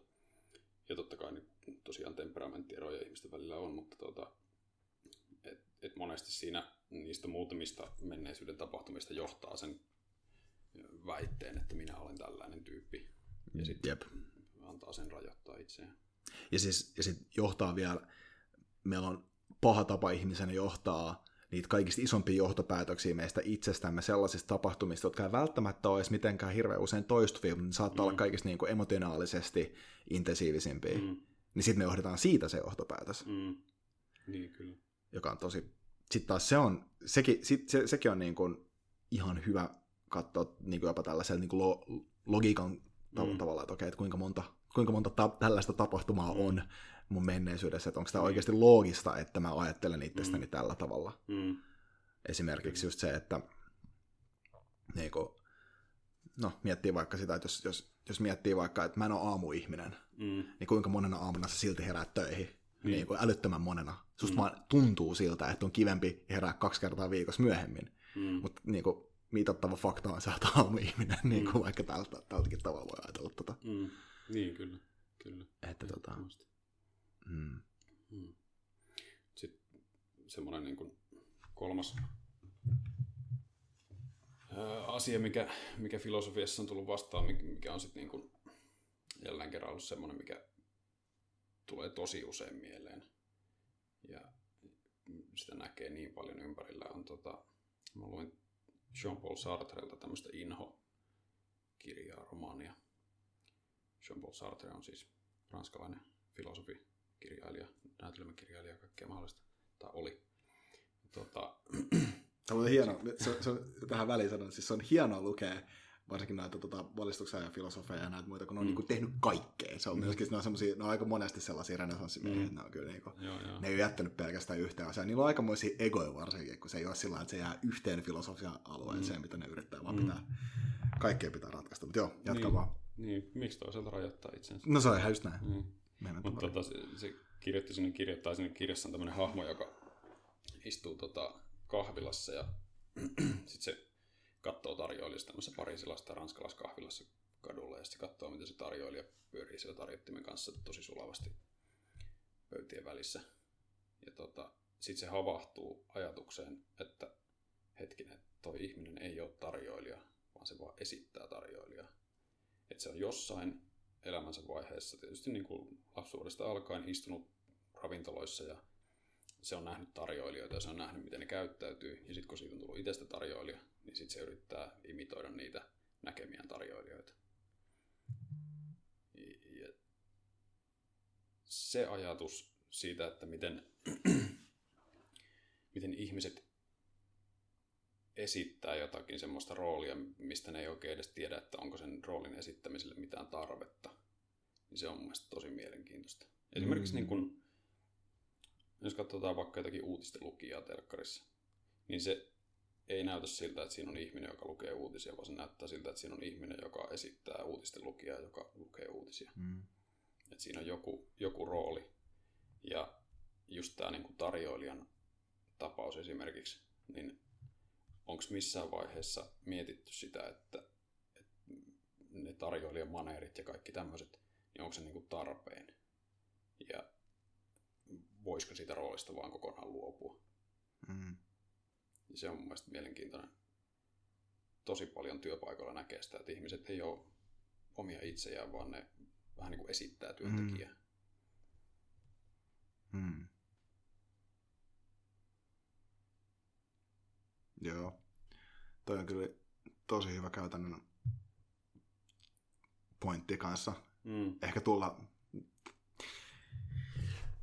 Ja totta kai niin tosiaan temperamenttieroja ihmisten välillä on, mutta tota, et, et monesti siinä niistä muutamista menneisyyden tapahtumista johtaa sen väitteen, että minä olen tällainen tyyppi. Ja sitten Jep. antaa sen rajoittaa itseään. Ja siis ja sit johtaa vielä, meillä on paha tapa ihmisenä johtaa niitä kaikista isompia johtopäätöksiä meistä itsestämme sellaisista tapahtumista, jotka ei välttämättä ole edes mitenkään hirveän usein toistuvia, mutta ne saattaa Mm. olla kaikista niin kuin emotionaalisesti intensiivisimpiä. Mm. Niin sitten me johdetaan siitä se johtopäätös, mm. Niin kyllä. joka on tosi... Sitten taas se on, sekin, sit, se, sekin on niin kuin ihan hyvä katsoa niin kuin jopa tällaisella niin kuin lo, logiikan Mm. tavalla, että okei, että kuinka monta, kuinka monta ta- tällaista tapahtumaa Mm. on mun menneisyydessä, että onko tämä Mm. oikeasti loogista, että mä ajattelen itsestäni Mm. tällä tavalla. Mm, Esimerkiksi just se, että niin kuin, no, miettii vaikka sitä, että jos, jos, jos miettii vaikka, että mä en ole aamuihminen, mm, niin kuinka monena aamuna sä silti heräät töihin? Niin. Niin. kuin älyttömän monena. Susta Mm. mm. vaan tuntuu siltä, että on kivempi herää kaksi kertaa viikossa myöhemmin. mm, Mutta niin kuin, mitattava fakta on, että sä oot aamuihminen, niin kuin Mm. vaikka tältä, tältäkin tavalla voi ajatella tota. mm. Niin kyllä, kyllä. Että tota, mm, Mm. Sitten semmoinen niin kuin kolmas asia, mikä, mikä filosofiassa on tullut vastaan, mikä- mikä on sitten niin kuin jälleen kerran ollut semmoinen, mikä tulee tosi usein mieleen. Ja sitä näkee niin paljon ympärillä. On tota, mä luin Jean-Paul Sartrelta tämmöistä Inho-kirjaa, romaania. Jean-Paul Sartre on siis ranskalainen filosofi, kirjailija, näytelmäkirjailija ja kaikkea mahdollista. Tai oli. Tota, Se on hieno, se, se on, tähän väliin sanon, siis se on hienoa lukea varsinkin näitä tota, valistuksia ja filosofeja ja näitä muita, kun ne on Mm. mm. niinku tehnyt kaikkea. Se on myöskin, ne on, semmosia, ne on aika monesti sellaisia renesanssimiehiä, Mm. että ne on kyllä niinku, joo, joo. ne ei ole jättänyt pelkästään yhteen asiaan. Niillä on aikamoisia egoja varsinkin, kun se ei ole sillä että se jää yhteen filosofian alueeseen, Mm. mitä ne yrittää, vaan Mm. pitää, kaikkea pitää ratkaista. Mutta joo, jatka Niin. niin. vaan. Niin, miksi toisaalta rajoittaa itsensä? No se on ihan just näin. Mm. Mennään Mutta tota, se, se kirjoitti sinne kirjoittaa sinne kirjassa on tämmöinen hahmo, joka istuu tota kahvilassa ja sitten se katsoo tarjoilijasta tämmöisessä parisilasta ranskalaiskahvilassa kadulla ja sitten katsoo, miten se tarjoilija pyörii siellä tarjottimen kanssa tosi sulavasti pöytien välissä. Ja tota, sitten se havahtuu ajatukseen, että hetkinen, toi ihminen ei ole tarjoilija, vaan se vaan esittää tarjoilijaa. Että se on jossain elämänsä vaiheessa, tietysti niin kuin lapsuudesta alkaen istunut ravintoloissa ja se on nähnyt tarjoilijoita ja se on nähnyt, miten ne käyttäytyy. Ja sitten kun siitä on tullut itsestä tarjoilija, niin sitten se yrittää imitoida niitä näkemiään tarjoilijoita. Ja se ajatus siitä, että miten, miten ihmiset esittää jotakin semmoista roolia, mistä ne ei oikein edes tiedä, että onko sen roolin esittämiselle mitään tarvetta, niin se on mun mielestä tosi mielenkiintoista. Esimerkiksi Mm. niin kun, jos katsotaan vaikka jotakin uutisten lukijaa telkkarissa, niin se ei näytä siltä, että siinä on ihminen, joka lukee uutisia, vaan se näyttää siltä, että siinä on ihminen, joka esittää uutisten lukijaa, joka lukee uutisia. Mm. Että siinä on joku, joku rooli. Ja just tämä niinku tarjoilijan tapaus esimerkiksi, niin onko missään vaiheessa mietitty sitä, että, että ne tarjoilijan maneerit ja kaikki tämmöiset, niin onko se niin kuin tarpeen? Ja voisiko siitä roolista vaan kokonaan luopua? Mm. Ja se on mun mielestä mielenkiintoinen. Tosi paljon työpaikalla näkee sitä, että ihmiset ei ole omia itsejään, vaan ne vähän niin kuin esittää työntekijää. Mm. Mm. Joo. Toi on kyllä tosi hyvä käytännön pointti kanssa. Mm. Ehkä tulla...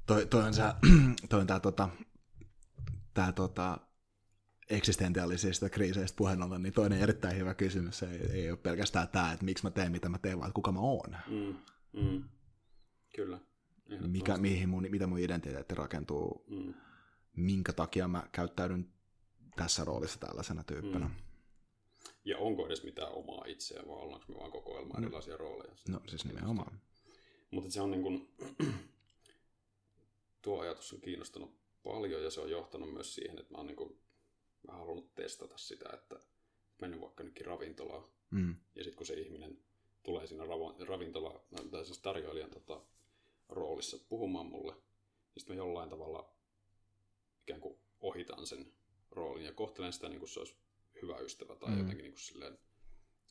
Toi, toi on, se, toi on tää, tota, tää tota, eksistentiaalisista kriiseistä puheen ollen, niin toinen erittäin hyvä kysymys ei, ei ole pelkästään tämä, että miksi mä teen, mitä mä teen, vaan kuka mä oon. Mm. Mm. Kyllä. Mikä, mihin mun, mitä mun identiteetti rakentuu, Mm. minkä takia mä käyttäydyn tässä roolissa tällaisena tyyppinä. Mm. Ja onko edes mitään omaa itseä, vai ollaanko me vaan kokoelma Mm. erilaisia rooleja? No siis nimenomaan. Mutta se on niin kuin, tuo ajatus on kiinnostanut paljon ja se on johtanut myös siihen, että mä oon niin kuin vähän halunnut testata sitä, että mennyt vaikka nytkin ravintolaan Mm. ja sitten kun se ihminen tulee siinä ravintola, tai siis tarjoilijan tota, roolissa puhumaan mulle, niin sitten mä jollain tavalla ikään kuin ohitan sen roolin ja kohtelen sitä niin kuin se olisi hyvä ystävä tai Mm. jotenkin niin kuin silleen,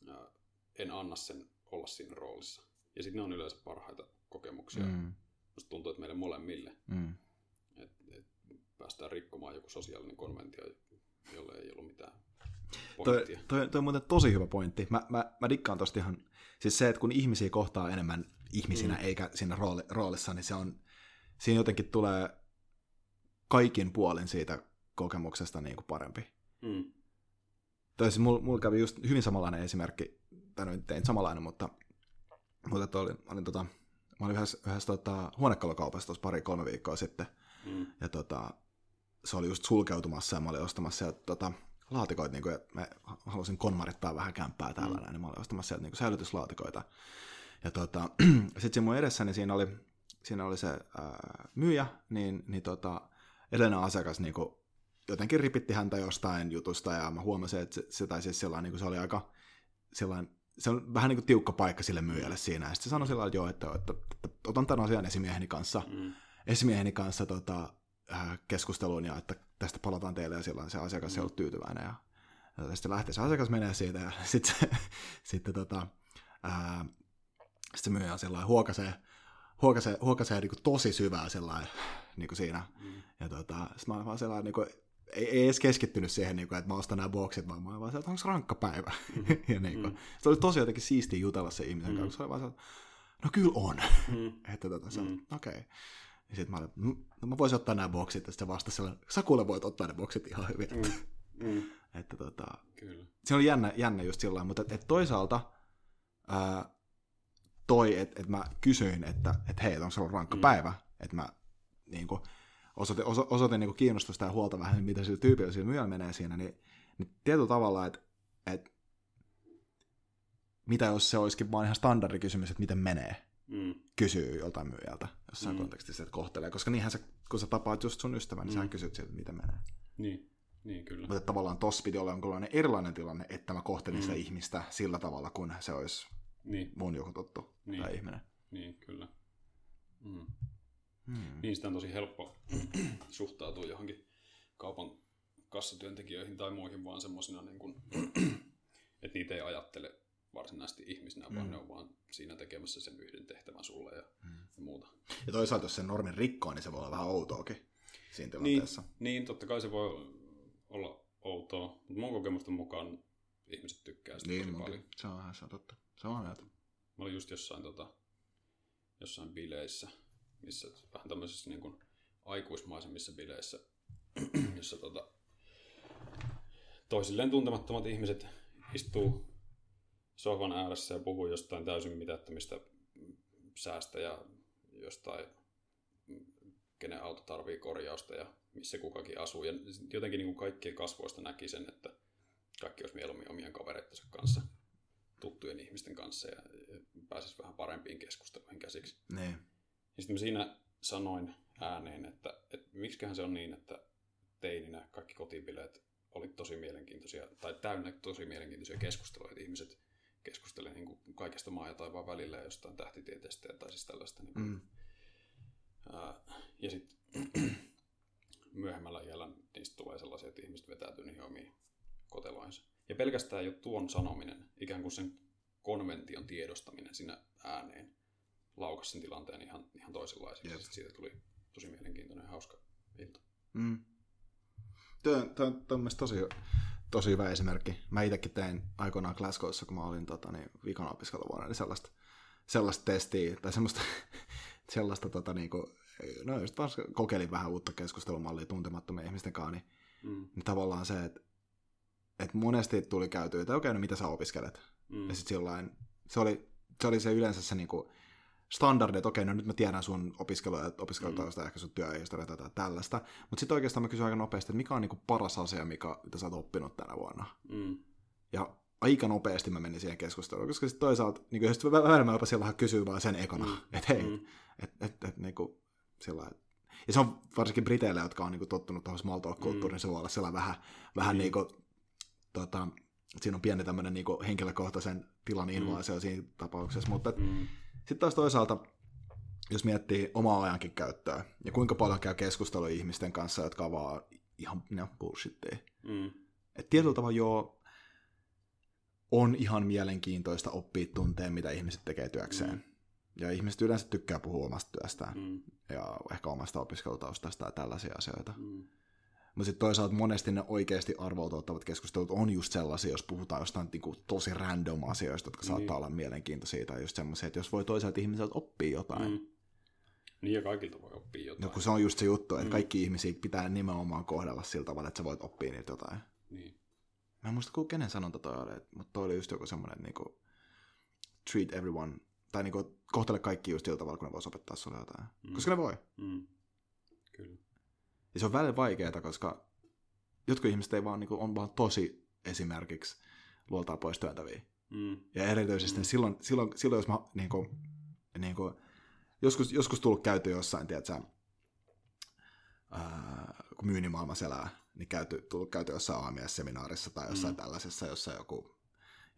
ää, en anna sen olla siinä roolissa. Ja sitten ne on yleensä parhaita kokemuksia. Mm. Musta tuntuu, että meille molemmille, Mm. että et päästään rikkomaan joku sosiaalinen konventio, jolle ei ollut mitään Toi, pointtia. toi, toi on muuten tosi hyvä pointti. Mä, mä, mä dikkaan tosta ihan, siis se, että kun ihmisiä kohtaa enemmän ihmisinä mm. eikä siinä rooli, roolissa, niin se on, siinä jotenkin tulee kaikin puolin siitä kokemuksesta niin kuin parempi. Mm. Tai siis mulla, mulla kävi just hyvin samanlainen esimerkki, tai no nyt tein samanlainen, mutta, mutta olin, olin tota, mä olin yhdessä, yhdessä tota, huonekalukaupassa tuossa pari-kolme viikkoa sitten, Mm. ja tota, se oli just sulkeutumassa ja mä olin ostamassa sieltä tota, laatikoita, niin kuin, että mä halusin konmarittaa vähän kämppää täällä, mm. niin mä olin ostamassa sieltä niin kuin säilytyslaatikoita. Ja tota, sitten siinä mun edessäni siinä oli, siinä oli se ää, myyjä, niin, niin tota, edellinen asiakas niin kuin, jotenkin ripitti häntä jostain jutusta ja mä huomasin, että se, se, tai siis sellainen, niin kuin se oli aika sellainen, se on vähän niin kuin tiukka paikka sille myyjälle siinä. Ja sitten se sanoi sillä että joo, että, että, että, että otan tämän asian esimieheni kanssa, Mm. esimieheni kanssa tota, äh, keskusteluun ja että tästä palataan teille ja silloin se asiakas mm. ei ollut tyytyväinen. Ja, ja sitten lähtee se asiakas menee siitä ja sitten se, sitten tota, ää, sit se myyjä on sellainen huokasee, huokasee, huokasee niin kuin tosi syvää sellainen niin kuin siinä. Mm. Ja tota, sit mä oon vaan sellainen, niin kuin, ei, ei edes keskittynyt siihen, niin kuin, että mä ostan nämä boksit, vaan mä oon vaan se, että onko rankka päivä. Mm. ja niin kuin, Mm. se oli tosi jotenkin siistiä jutella se ihmisen Mm. kanssa, se oli vaan se, no kyllä on. Mm. että tota, se, Mm. okei. Okay. Ja sitten mä olin, "Mm, no mä voisin ottaa nämä boksit, ja sitten se vastasi sellainen, sä kuule voit ottaa ne boksit ihan hyvin. Mm. Mm. Että tota, Kyllä. se oli jännä, jännä just sillä mutta et, et toisaalta ää, toi, että et mä kysyin, että et hei, onko se ollut rankka mm. päivä, että mä niin kuin, osoitin, oso, osoitin niin kiinnostusta ja huolta vähän, mitä sillä tyypillä sillä myyjällä menee siinä, niin, niin tietyllä tavalla, että et, mitä jos se olisikin vaan ihan standardikysymys, että miten menee, Mm. kysyy joltain myyjältä jossain Mm. mm. kontekstissa, että kohtelee, koska niinhän sä, kun sä tapaat just sun ystävän, niin Mm. sä kysyt sieltä, miten menee. Niin. Niin, kyllä. Mutta tavallaan tossa piti olla jonkinlainen erilainen tilanne, että mä kohtelin Mm. sitä ihmistä sillä tavalla, kun se olisi Niin, mun joku tuttu Niin. tai ihminen. niin, kyllä. Mm. Hmm. Niin sitä on tosi helppo suhtautua johonkin kaupan kassatyöntekijöihin tai muihin vaan semmoisina, niin kuin, että niitä ei ajattele varsinaisesti ihmisinä, vaan Mm. ne on vaan siinä tekemässä sen yhden tehtävän sulle ja, Mm. ja muuta. Ja toisaalta, jos sen normin rikkoo, niin se voi olla vähän outoakin siinä Niin, tilanteessa. niin, totta kai se voi olla outoa, mutta mun kokemusten mukaan ihmiset tykkää sitä Niin, tosi paljon. se on, se on totta. Samaa mieltä. Mä olin just jossain, tota, jossain bileissä, missä vähän tämmöisissä niin kuin aikuismaisemmissa bileissä, jossa tota, toisilleen tuntemattomat ihmiset istuu sohvan ääressä ja puhuu jostain täysin mitättömistä säästä ja jostain, kenen auto tarvii korjausta ja missä kukakin asuu. Ja jotenkin niin kuin kaikkien kasvoista näki sen, että kaikki olisi mieluummin omien kavereittensa kanssa, tuttujen ihmisten kanssa ja pääsisi vähän parempiin keskusteluihin käsiksi. Niin. Ja sitten mä siinä sanoin ääneen, että, että miksiköhän se on niin, että teininä kaikki kotibileet oli tosi mielenkiintoisia, tai täynnä tosi mielenkiintoisia keskusteluja, että ihmiset keskustelevat niin kuin kaikesta maa ja taivaan välillä ja jostain tähtitieteestä tai siis tällaista. Niin kuin, mm. ää, ja sitten myöhemmällä iällä niistä tulee sellaisia, että ihmiset vetäytyy niihin omiin koteloinsa. Ja pelkästään jo tuon sanominen, ikään kuin sen konvention tiedostaminen siinä ääneen, laukas sen tilanteen ihan, ihan toisenlaisen. Yep. Siitä tuli tosi mielenkiintoinen ja hauska ilta. Mm. Tämä, on tosi, tosi hyvä esimerkki. Mä itsekin tein aikoinaan Glasgowssa, kun mä olin tota, niin, viikon opiskeluvuonna, niin sellaista, sellaista testiä, tai semmoista, sellaista, tota, niin kuin, no just vaan kokeilin vähän uutta keskustelumallia tuntemattomien ihmisten kanssa, niin, mm. niin tavallaan se, että, että monesti tuli käytyä, että okei, okay, no mitä sä opiskelet? Mm. Ja sitten se oli, se oli se yleensä se niin kuin, standardi, että okei, no nyt mä tiedän sun opiskeluja, opiskelutausta, mm. ehkä sun työhistoria tai tällaista. Mutta sitten oikeastaan mä kysyn aika nopeasti, että mikä on niinku paras asia, mikä, mitä sä oot oppinut tänä vuonna. Mm. Ja aika nopeasti mä menin siihen keskusteluun, koska sitten toisaalta, niin jos vähän jopa siellä kysyy vaan sen ekana, mm. että hei, mm. että et, et, niinku, sillä ja se on varsinkin Briteille, jotka on niinku tottunut tuohon small talk-kulttuuriin, mm. se voi olla sellainen vähän, vähän mm. niinku, tota, siinä on pieni tämmöinen niinku henkilökohtaisen tilan invaasio mm. siinä tapauksessa, mutta mm sitten taas toisaalta, jos miettii omaa ajankin käyttöä, ja kuinka paljon käy keskustelua ihmisten kanssa, jotka on vaan ihan no, bullshitteja. Mm. Et tietyllä tavalla joo, on ihan mielenkiintoista oppia tunteen, mitä ihmiset tekee työkseen. Mm. Ja ihmiset yleensä tykkää puhua omasta työstään mm. ja ehkä omasta opiskelutaustasta ja tällaisia asioita. Mm. Mutta sitten toisaalta monesti ne oikeasti arvoutauttavat keskustelut on just sellaisia, jos puhutaan jostain niinku tosi random asioista, jotka niin. saattaa olla mielenkiintoisia, tai just semmoisia, että jos voi toisaalta ihmiseltä oppia jotain. Mm. Niin ja kaikilta voi oppia jotain. No kun se on just se juttu, että mm. kaikki ihmisiä pitää nimenomaan kohdella sillä tavalla, että sä voit oppia niitä jotain. Niin. Mä en muista, kenen sanonta toi oli, mutta toi oli just joku semmoinen, että niinku, treat everyone, tai niinku, kohtele kaikki just sillä tavalla, kun ne vois opettaa sulle jotain. Mm. Koska ne voi. Mm. Ja se on välillä vaikeaa, koska jotkut ihmiset ei vaan, niin kuin, on vaan tosi esimerkiksi luoltaan pois työntäviä. Mm. Ja erityisesti mm. silloin, silloin, silloin, jos mä niin kuin, niin kuin, joskus, joskus tullut käyty jossain, tiedätkö, ää, kun myynnimaailmassa elää, niin käyty, tullut käyty jossain AMS-seminaarissa tai jossain mm. tällaisessa, jossa joku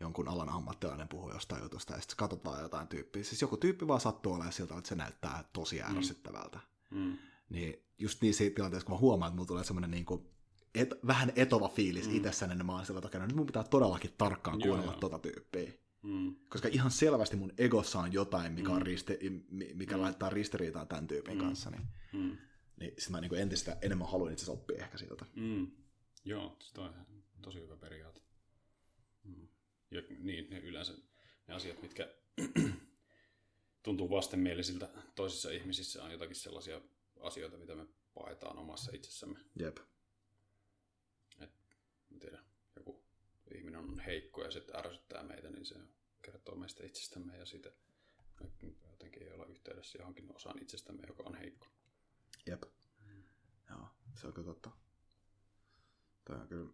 jonkun alan ammattilainen puhuu jostain jutusta, ja sitten katsotaan jotain tyyppiä. Siis joku tyyppi vaan sattuu olemaan siltä, että se näyttää tosi mm. ärsyttävältä. Mm. Niin just niin siitä tilanteessa, kun mä huomaan, että mulla tulee semmoinen niin kuin et, vähän etova fiilis mm. itsessäni, niin mä oon sillä takana, nyt mun pitää todellakin tarkkaan kuunnella joo, tota tyyppiä. Mm. Koska ihan selvästi mun egossa on jotain, mikä, on mm. risti, mikä mm. laittaa ristiriitaa tämän tyypin mm. kanssa. Niin, mm. niin sit mä niin entistä enemmän haluan itse oppia ehkä siltä. Mm. Joo, se on tosi hyvä periaate. Mm. Ja niin, ne yleensä ne asiat, mitkä tuntuu vastenmielisiltä toisissa ihmisissä, on jotakin sellaisia asioita, mitä me paetaan omassa itsessämme. Jep. Et, mä tiedän, joku ihminen on heikko ja sitten ärsyttää meitä, niin se kertoo meistä itsestämme ja siitä me jotenkin ei olla yhteydessä johonkin osaan itsestämme, joka on heikko. Jep. Mm. Joo, se on kyllä totta. Tämä on kyllä...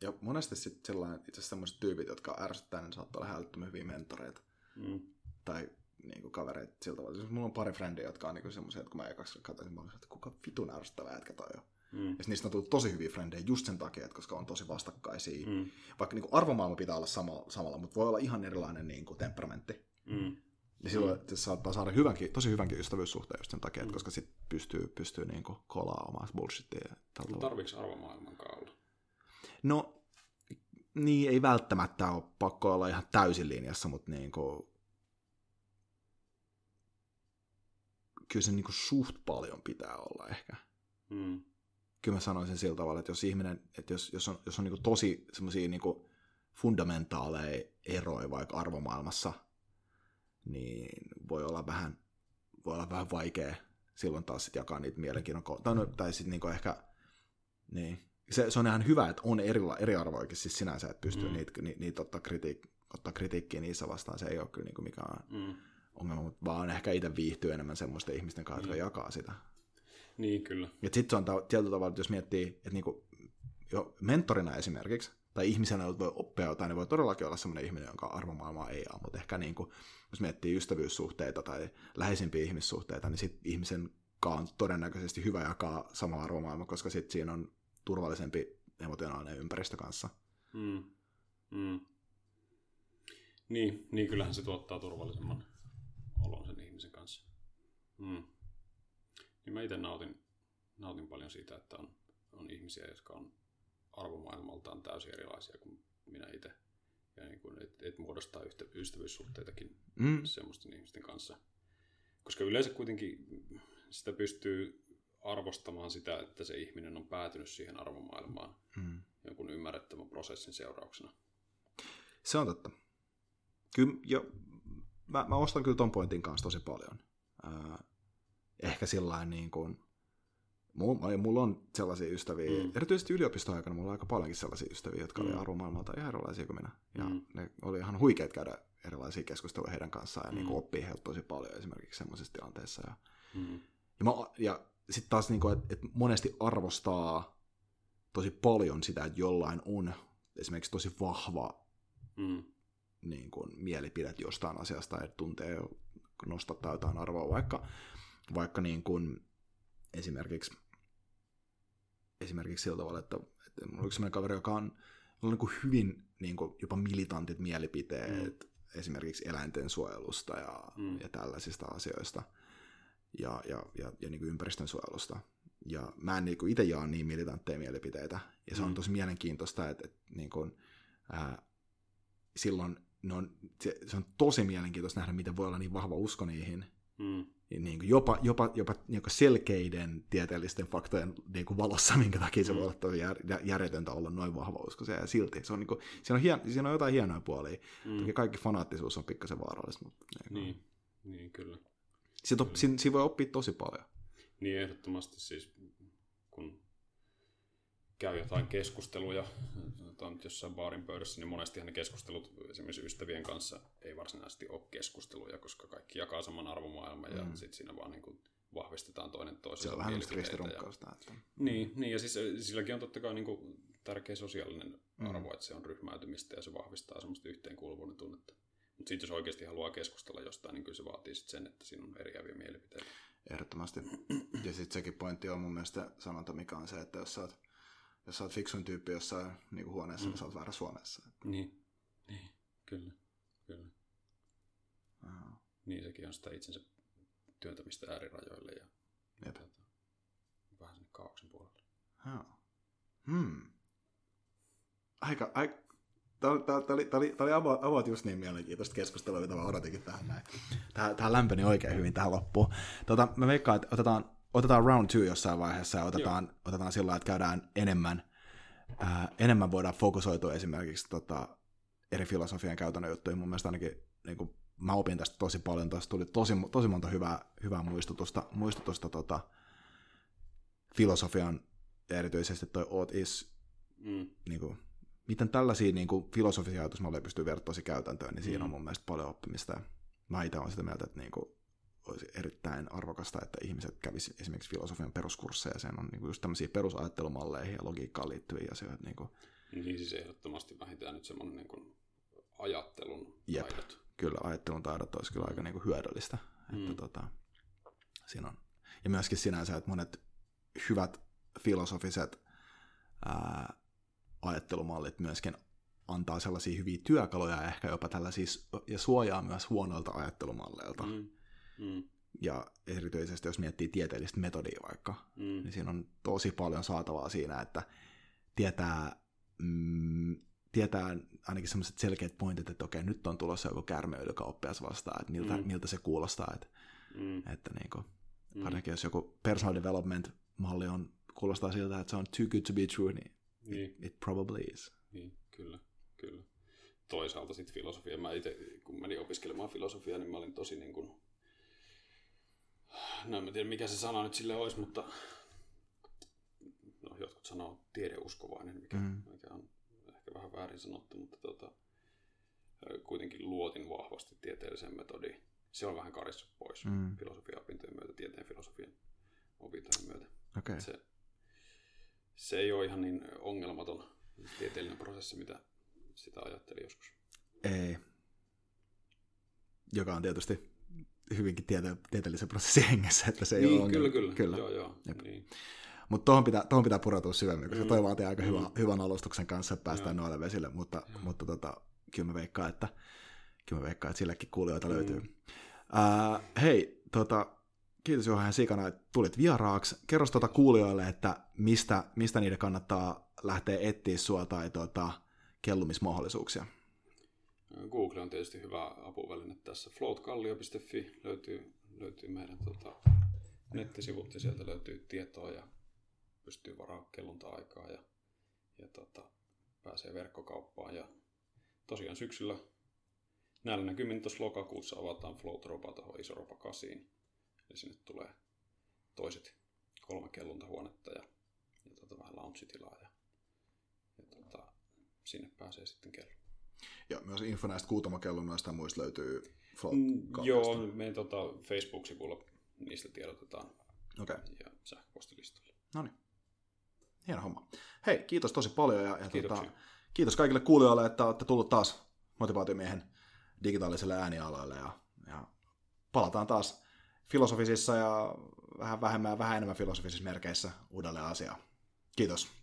Ja monesti sitten sellainen, itse asiassa sellaiset tyypit, jotka ärsyttää, niin saattaa olla älyttömän hyviä mentoreita. Mm. Tai niin kuin kavereita siltä tavalla. Siis mulla on pari frendiä, jotka on niin semmoisia, että kun mä ekaksi katsoin, mä olin, että kuka vitun ärsyttävä jätkä toi on. Mm. Ja niistä on tullut tosi hyviä frendejä just sen takia, että koska on tosi vastakkaisia. Mm. Vaikka niin kuin arvomaailma pitää olla sama, samalla, mutta voi olla ihan erilainen niin kuin temperamentti. Mm. Ja silloin mm. se saattaa saada hyvänkin, tosi hyvänkin ystävyyssuhteen just sen takia, mm. koska sitten pystyy, pystyy niin kuin kolaa omaa bullshittia. Tarviiko arvomaailman kaula? No, niin ei välttämättä ole pakko olla ihan täysin linjassa, mutta niin kuin, kyllä se niin kuin suht paljon pitää olla ehkä. Mm. Kyllä mä sanoisin sillä tavalla, että jos ihminen, että jos, jos on, jos on niin kuin tosi semmoisia niin fundamentaaleja eroja vaikka arvomaailmassa, niin voi olla vähän, voi olla vähän vaikea silloin taas sit jakaa niitä mielenkiinnon, tai, no, tai sitten niin ehkä, niin. Se, se, on ihan hyvä, että on eri, eriarvoikin siis sinänsä, että pystyy mm. niitä, niitä, niitä ottaa, kritiik, ottaa kritiikkiä niissä vastaan, se ei ole kyllä niin kuin mikään mm ongelma, mutta vaan ehkä itse viihtyy enemmän semmoisten ihmisten kanssa, jotka mm. jakaa sitä. Niin, kyllä. Ja sitten se on ta- tietyllä tavalla, että jos miettii, että niinku, jo mentorina esimerkiksi, tai ihmisenä, joka voi oppia jotain, niin voi todellakin olla semmoinen ihminen, jonka arvomaailmaa ei ole, mutta ehkä niinku, jos miettii ystävyyssuhteita tai läheisimpiä ihmissuhteita, niin sitten ihmisen kanssa on todennäköisesti hyvä jakaa sama arvomaailma, koska sitten siinä on turvallisempi emotionaalinen ympäristö kanssa. Mm. Mm. Niin, niin, kyllähän se tuottaa turvallisemman olon sen ihmisen kanssa. Mm. Niin mä itse nautin, nautin paljon siitä, että on, on ihmisiä, jotka on arvomaailmaltaan täysin erilaisia kuin minä itse. Ja niin kuin, et, et muodostaa yhtä, ystävyyssuhteitakin mm. semmoisten ihmisten kanssa. Koska yleensä kuitenkin sitä pystyy arvostamaan sitä, että se ihminen on päätynyt siihen arvomaailmaan mm. jonkun ymmärrettävän prosessin seurauksena. Se on totta. Kyllä, jo, mä, mä ostan kyllä ton pointin kanssa tosi paljon. Äh, ehkä sillä niin kuin, mulla, mulla on sellaisia ystäviä, mm. erityisesti yliopistoaikana mulla on aika paljonkin sellaisia ystäviä, jotka mm. oli arvomaailmalta ihan erilaisia kuin minä. Ja mm. ne oli ihan huikeet käydä erilaisia keskusteluja heidän kanssaan ja mm. niin oppii heiltä tosi paljon esimerkiksi semmoisessa tilanteessa. Ja, mm. ja, mä, ja sitten taas, niin kuin, että, että monesti arvostaa tosi paljon sitä, että jollain on esimerkiksi tosi vahva mm. niin kuin, mielipide jostain asiasta, että tuntee nostattaa jotain arvoa, vaikka, vaikka niin kuin, esimerkiksi, esimerkiksi sillä tavalla, että, että mulla on yksi sellainen kaveri, joka on, on niin kuin hyvin niin kuin, jopa militantit mielipiteet mm. esimerkiksi eläinten suojelusta ja, mm. ja tällaisista asioista ja, ja, ja, ja niin kuin ympäristön suojelusta. Ja mä en niin itse jaa niin militantteja mielipiteitä. Ja se on mm. tosi mielenkiintoista, että, että niin kuin, ää, silloin ne on, se, se on tosi mielenkiintoista nähdä, miten voi olla niin vahva usko niihin. Mm. Niin kuin jopa, jopa, jopa niin kuin selkeiden tieteellisten faktojen niin kuin valossa, minkä takia se mm. voi olla tosi jär, järjetöntä olla noin vahva usko. Se, ja silti se on, niin kuin, siinä, on hien, siinä on jotain hienoja puolia. Mm. Toki kaikki fanaattisuus on pikkasen vaarallista. Mutta, niin, niin, niin, kyllä. Siitä, on, siinä, siinä voi oppia tosi paljon. Niin ehdottomasti siis, käy jotain keskusteluja, nyt jossain baarin pöydässä, niin monestihan ne keskustelut esimerkiksi ystävien kanssa ei varsinaisesti ole keskusteluja, koska kaikki jakaa saman arvomaailman ja mm. sitten siinä vaan niin kuin vahvistetaan toinen toisensa Se on vähän ristirunkkausta. Että... Niin, niin, ja siis silläkin on totta kai niin kuin tärkeä sosiaalinen mm. arvo, että se on ryhmäytymistä ja se vahvistaa semmoista yhteenkuuluvuuden tunnetta. Mutta sitten jos oikeasti haluaa keskustella jostain, niin kyllä se vaatii sit sen, että siinä on eriäviä mielipiteitä. Ehdottomasti. Ja sitten sekin pointti on mun mielestä sanonta, mikä on se, että jos sä oot, jos sä oot fiksun tyyppi jossain niin kuin huoneessa, mm. niin sä oot väärässä huoneessa. Niin, niin. kyllä, kyllä. Aha. Niin, sekin on sitä itsensä työntämistä äärirajoille ja Jep. Tuota, vähän sinne kaauksen puolelle. Hmm. Aika, aika, Tämä oli, tämä oli, tämä oli, tämä oli about, about just niin mielenkiintoista keskustelua, mitä mä odotinkin tähän näin. Tähän, tähän lämpeni oikein hyvin tähän loppuun. Tota, mä veikkaan, että otetaan, otetaan round two jossain vaiheessa ja otetaan, otetaan sillä että käydään enemmän, ää, enemmän voidaan fokusoitua esimerkiksi tota, eri filosofian käytännön juttuihin. Mun mielestä ainakin niin kuin, mä opin tästä tosi paljon. Tästä tuli tosi, tosi monta hyvää, hyvää muistutusta, muistutusta tota, filosofian ja erityisesti toi Oot is mm. niin kuin, miten tällaisia niin kuin, filosofisia ajatusmalleja pystyy vertaisin käytäntöön, niin siinä mm. on mun mielestä paljon oppimista. mä itse olen sitä mieltä, että niin kuin, olisi erittäin arvokasta, että ihmiset kävisivät esimerkiksi filosofian peruskursseja. Sen on niin kuin, just tämmöisiä perusajattelumalleihin ja logiikkaan liittyviä asioita. Niin, kuin. niin siis ehdottomasti vähintään nyt semmoinen niin kuin ajattelun Jep, taidot. Kyllä, ajattelun taidot olisi kyllä aika niin kuin hyödyllistä. Mm. Että, tota, siinä on. Ja myöskin sinänsä, että monet hyvät filosofiset ää, ajattelumallit myöskin antaa sellaisia hyviä työkaluja ja ehkä jopa tällaisia, ja suojaa myös huonoilta ajattelumalleilta. Mm. Mm. Ja erityisesti jos miettii tieteellistä metodia vaikka, mm. niin siinä on tosi paljon saatavaa siinä, että tietää, mm, tietää ainakin sellaiset selkeät pointit, että okei, nyt on tulossa joku käärme, joka oppias vastaan, että miltä, mm. miltä se kuulostaa. Että, mm. että niin kuin, mm. ainakin jos joku personal development malli on, kuulostaa siltä, että se on too good to be true, niin niin. It, it probably is. Niin, kyllä, kyllä. Toisaalta sitten filosofia. Mä itse, kun menin opiskelemaan filosofiaa, niin mä olin tosi niin kuin... No en tiedä, mikä se sana nyt sille olisi, mutta no, jotkut sanoo tiedeuskovainen, mikä, mm. mikä on ehkä vähän väärin sanottu, mutta tota, kuitenkin luotin vahvasti tieteelliseen metodiin. Se on vähän karissut pois mm. filosofia-opintojen myötä, tieteen filosofian opintojen myötä. Okay. Se, se ei ole ihan niin ongelmaton tieteellinen prosessi, mitä sitä ajatteli joskus. Ei. Joka on tietysti hyvinkin tiete- tieteellisen prosessin hengessä, että se ei niin, ole kyllä, kyllä, kyllä. Joo, joo. Niin. Mutta tuohon pitää, tohon pitää pureutua syvemmin, koska mm. toi vaatii aika mm. hyvä, hyvän alustuksen kanssa, että päästään mm. noille vesille, mutta, mm. mutta tota, kyllä mä veikkaan, että, kyllä mä veikkaan, että sillekin kuulijoita mm. löytyy. Uh, hei, tota, kiitos Johan Sikana, että tulit vieraaksi. Kerro tuota kuulijoille, että mistä, mistä niiden kannattaa lähteä etsiä sua tai tota, kellumismahdollisuuksia. Google on tietysti hyvä apuväline tässä. floatkallio.fi löytyy, löytyy meidän tota, nettisivut ja sieltä löytyy tietoa ja pystyy varaa kellunta-aikaa ja, ja tota, pääsee verkkokauppaan. Ja tosiaan syksyllä näillä näkymin tuossa lokakuussa avataan Float Ropa tuohon Iso Ropa 8. Eli sinne tulee toiset kolme kelluntahuonetta ja, ja tota, vähän lounge-tilaa ja, ja tota, sinne pääsee sitten kello. Ja myös info näistä kuutamakellunnoista muista löytyy Float mm, Joo, meidän tota, Facebook-sivulla niistä tiedotetaan okay. ja sähköpostilistoilla. No niin. Hieno homma. Hei, kiitos tosi paljon ja, ja tota, kiitos kaikille kuulijoille, että olette tullut taas motivaatiomiehen digitaaliselle äänialoille ja, ja palataan taas filosofisissa ja vähän vähemmän ja vähän enemmän filosofisissa merkeissä uudelleen asiaan. Kiitos.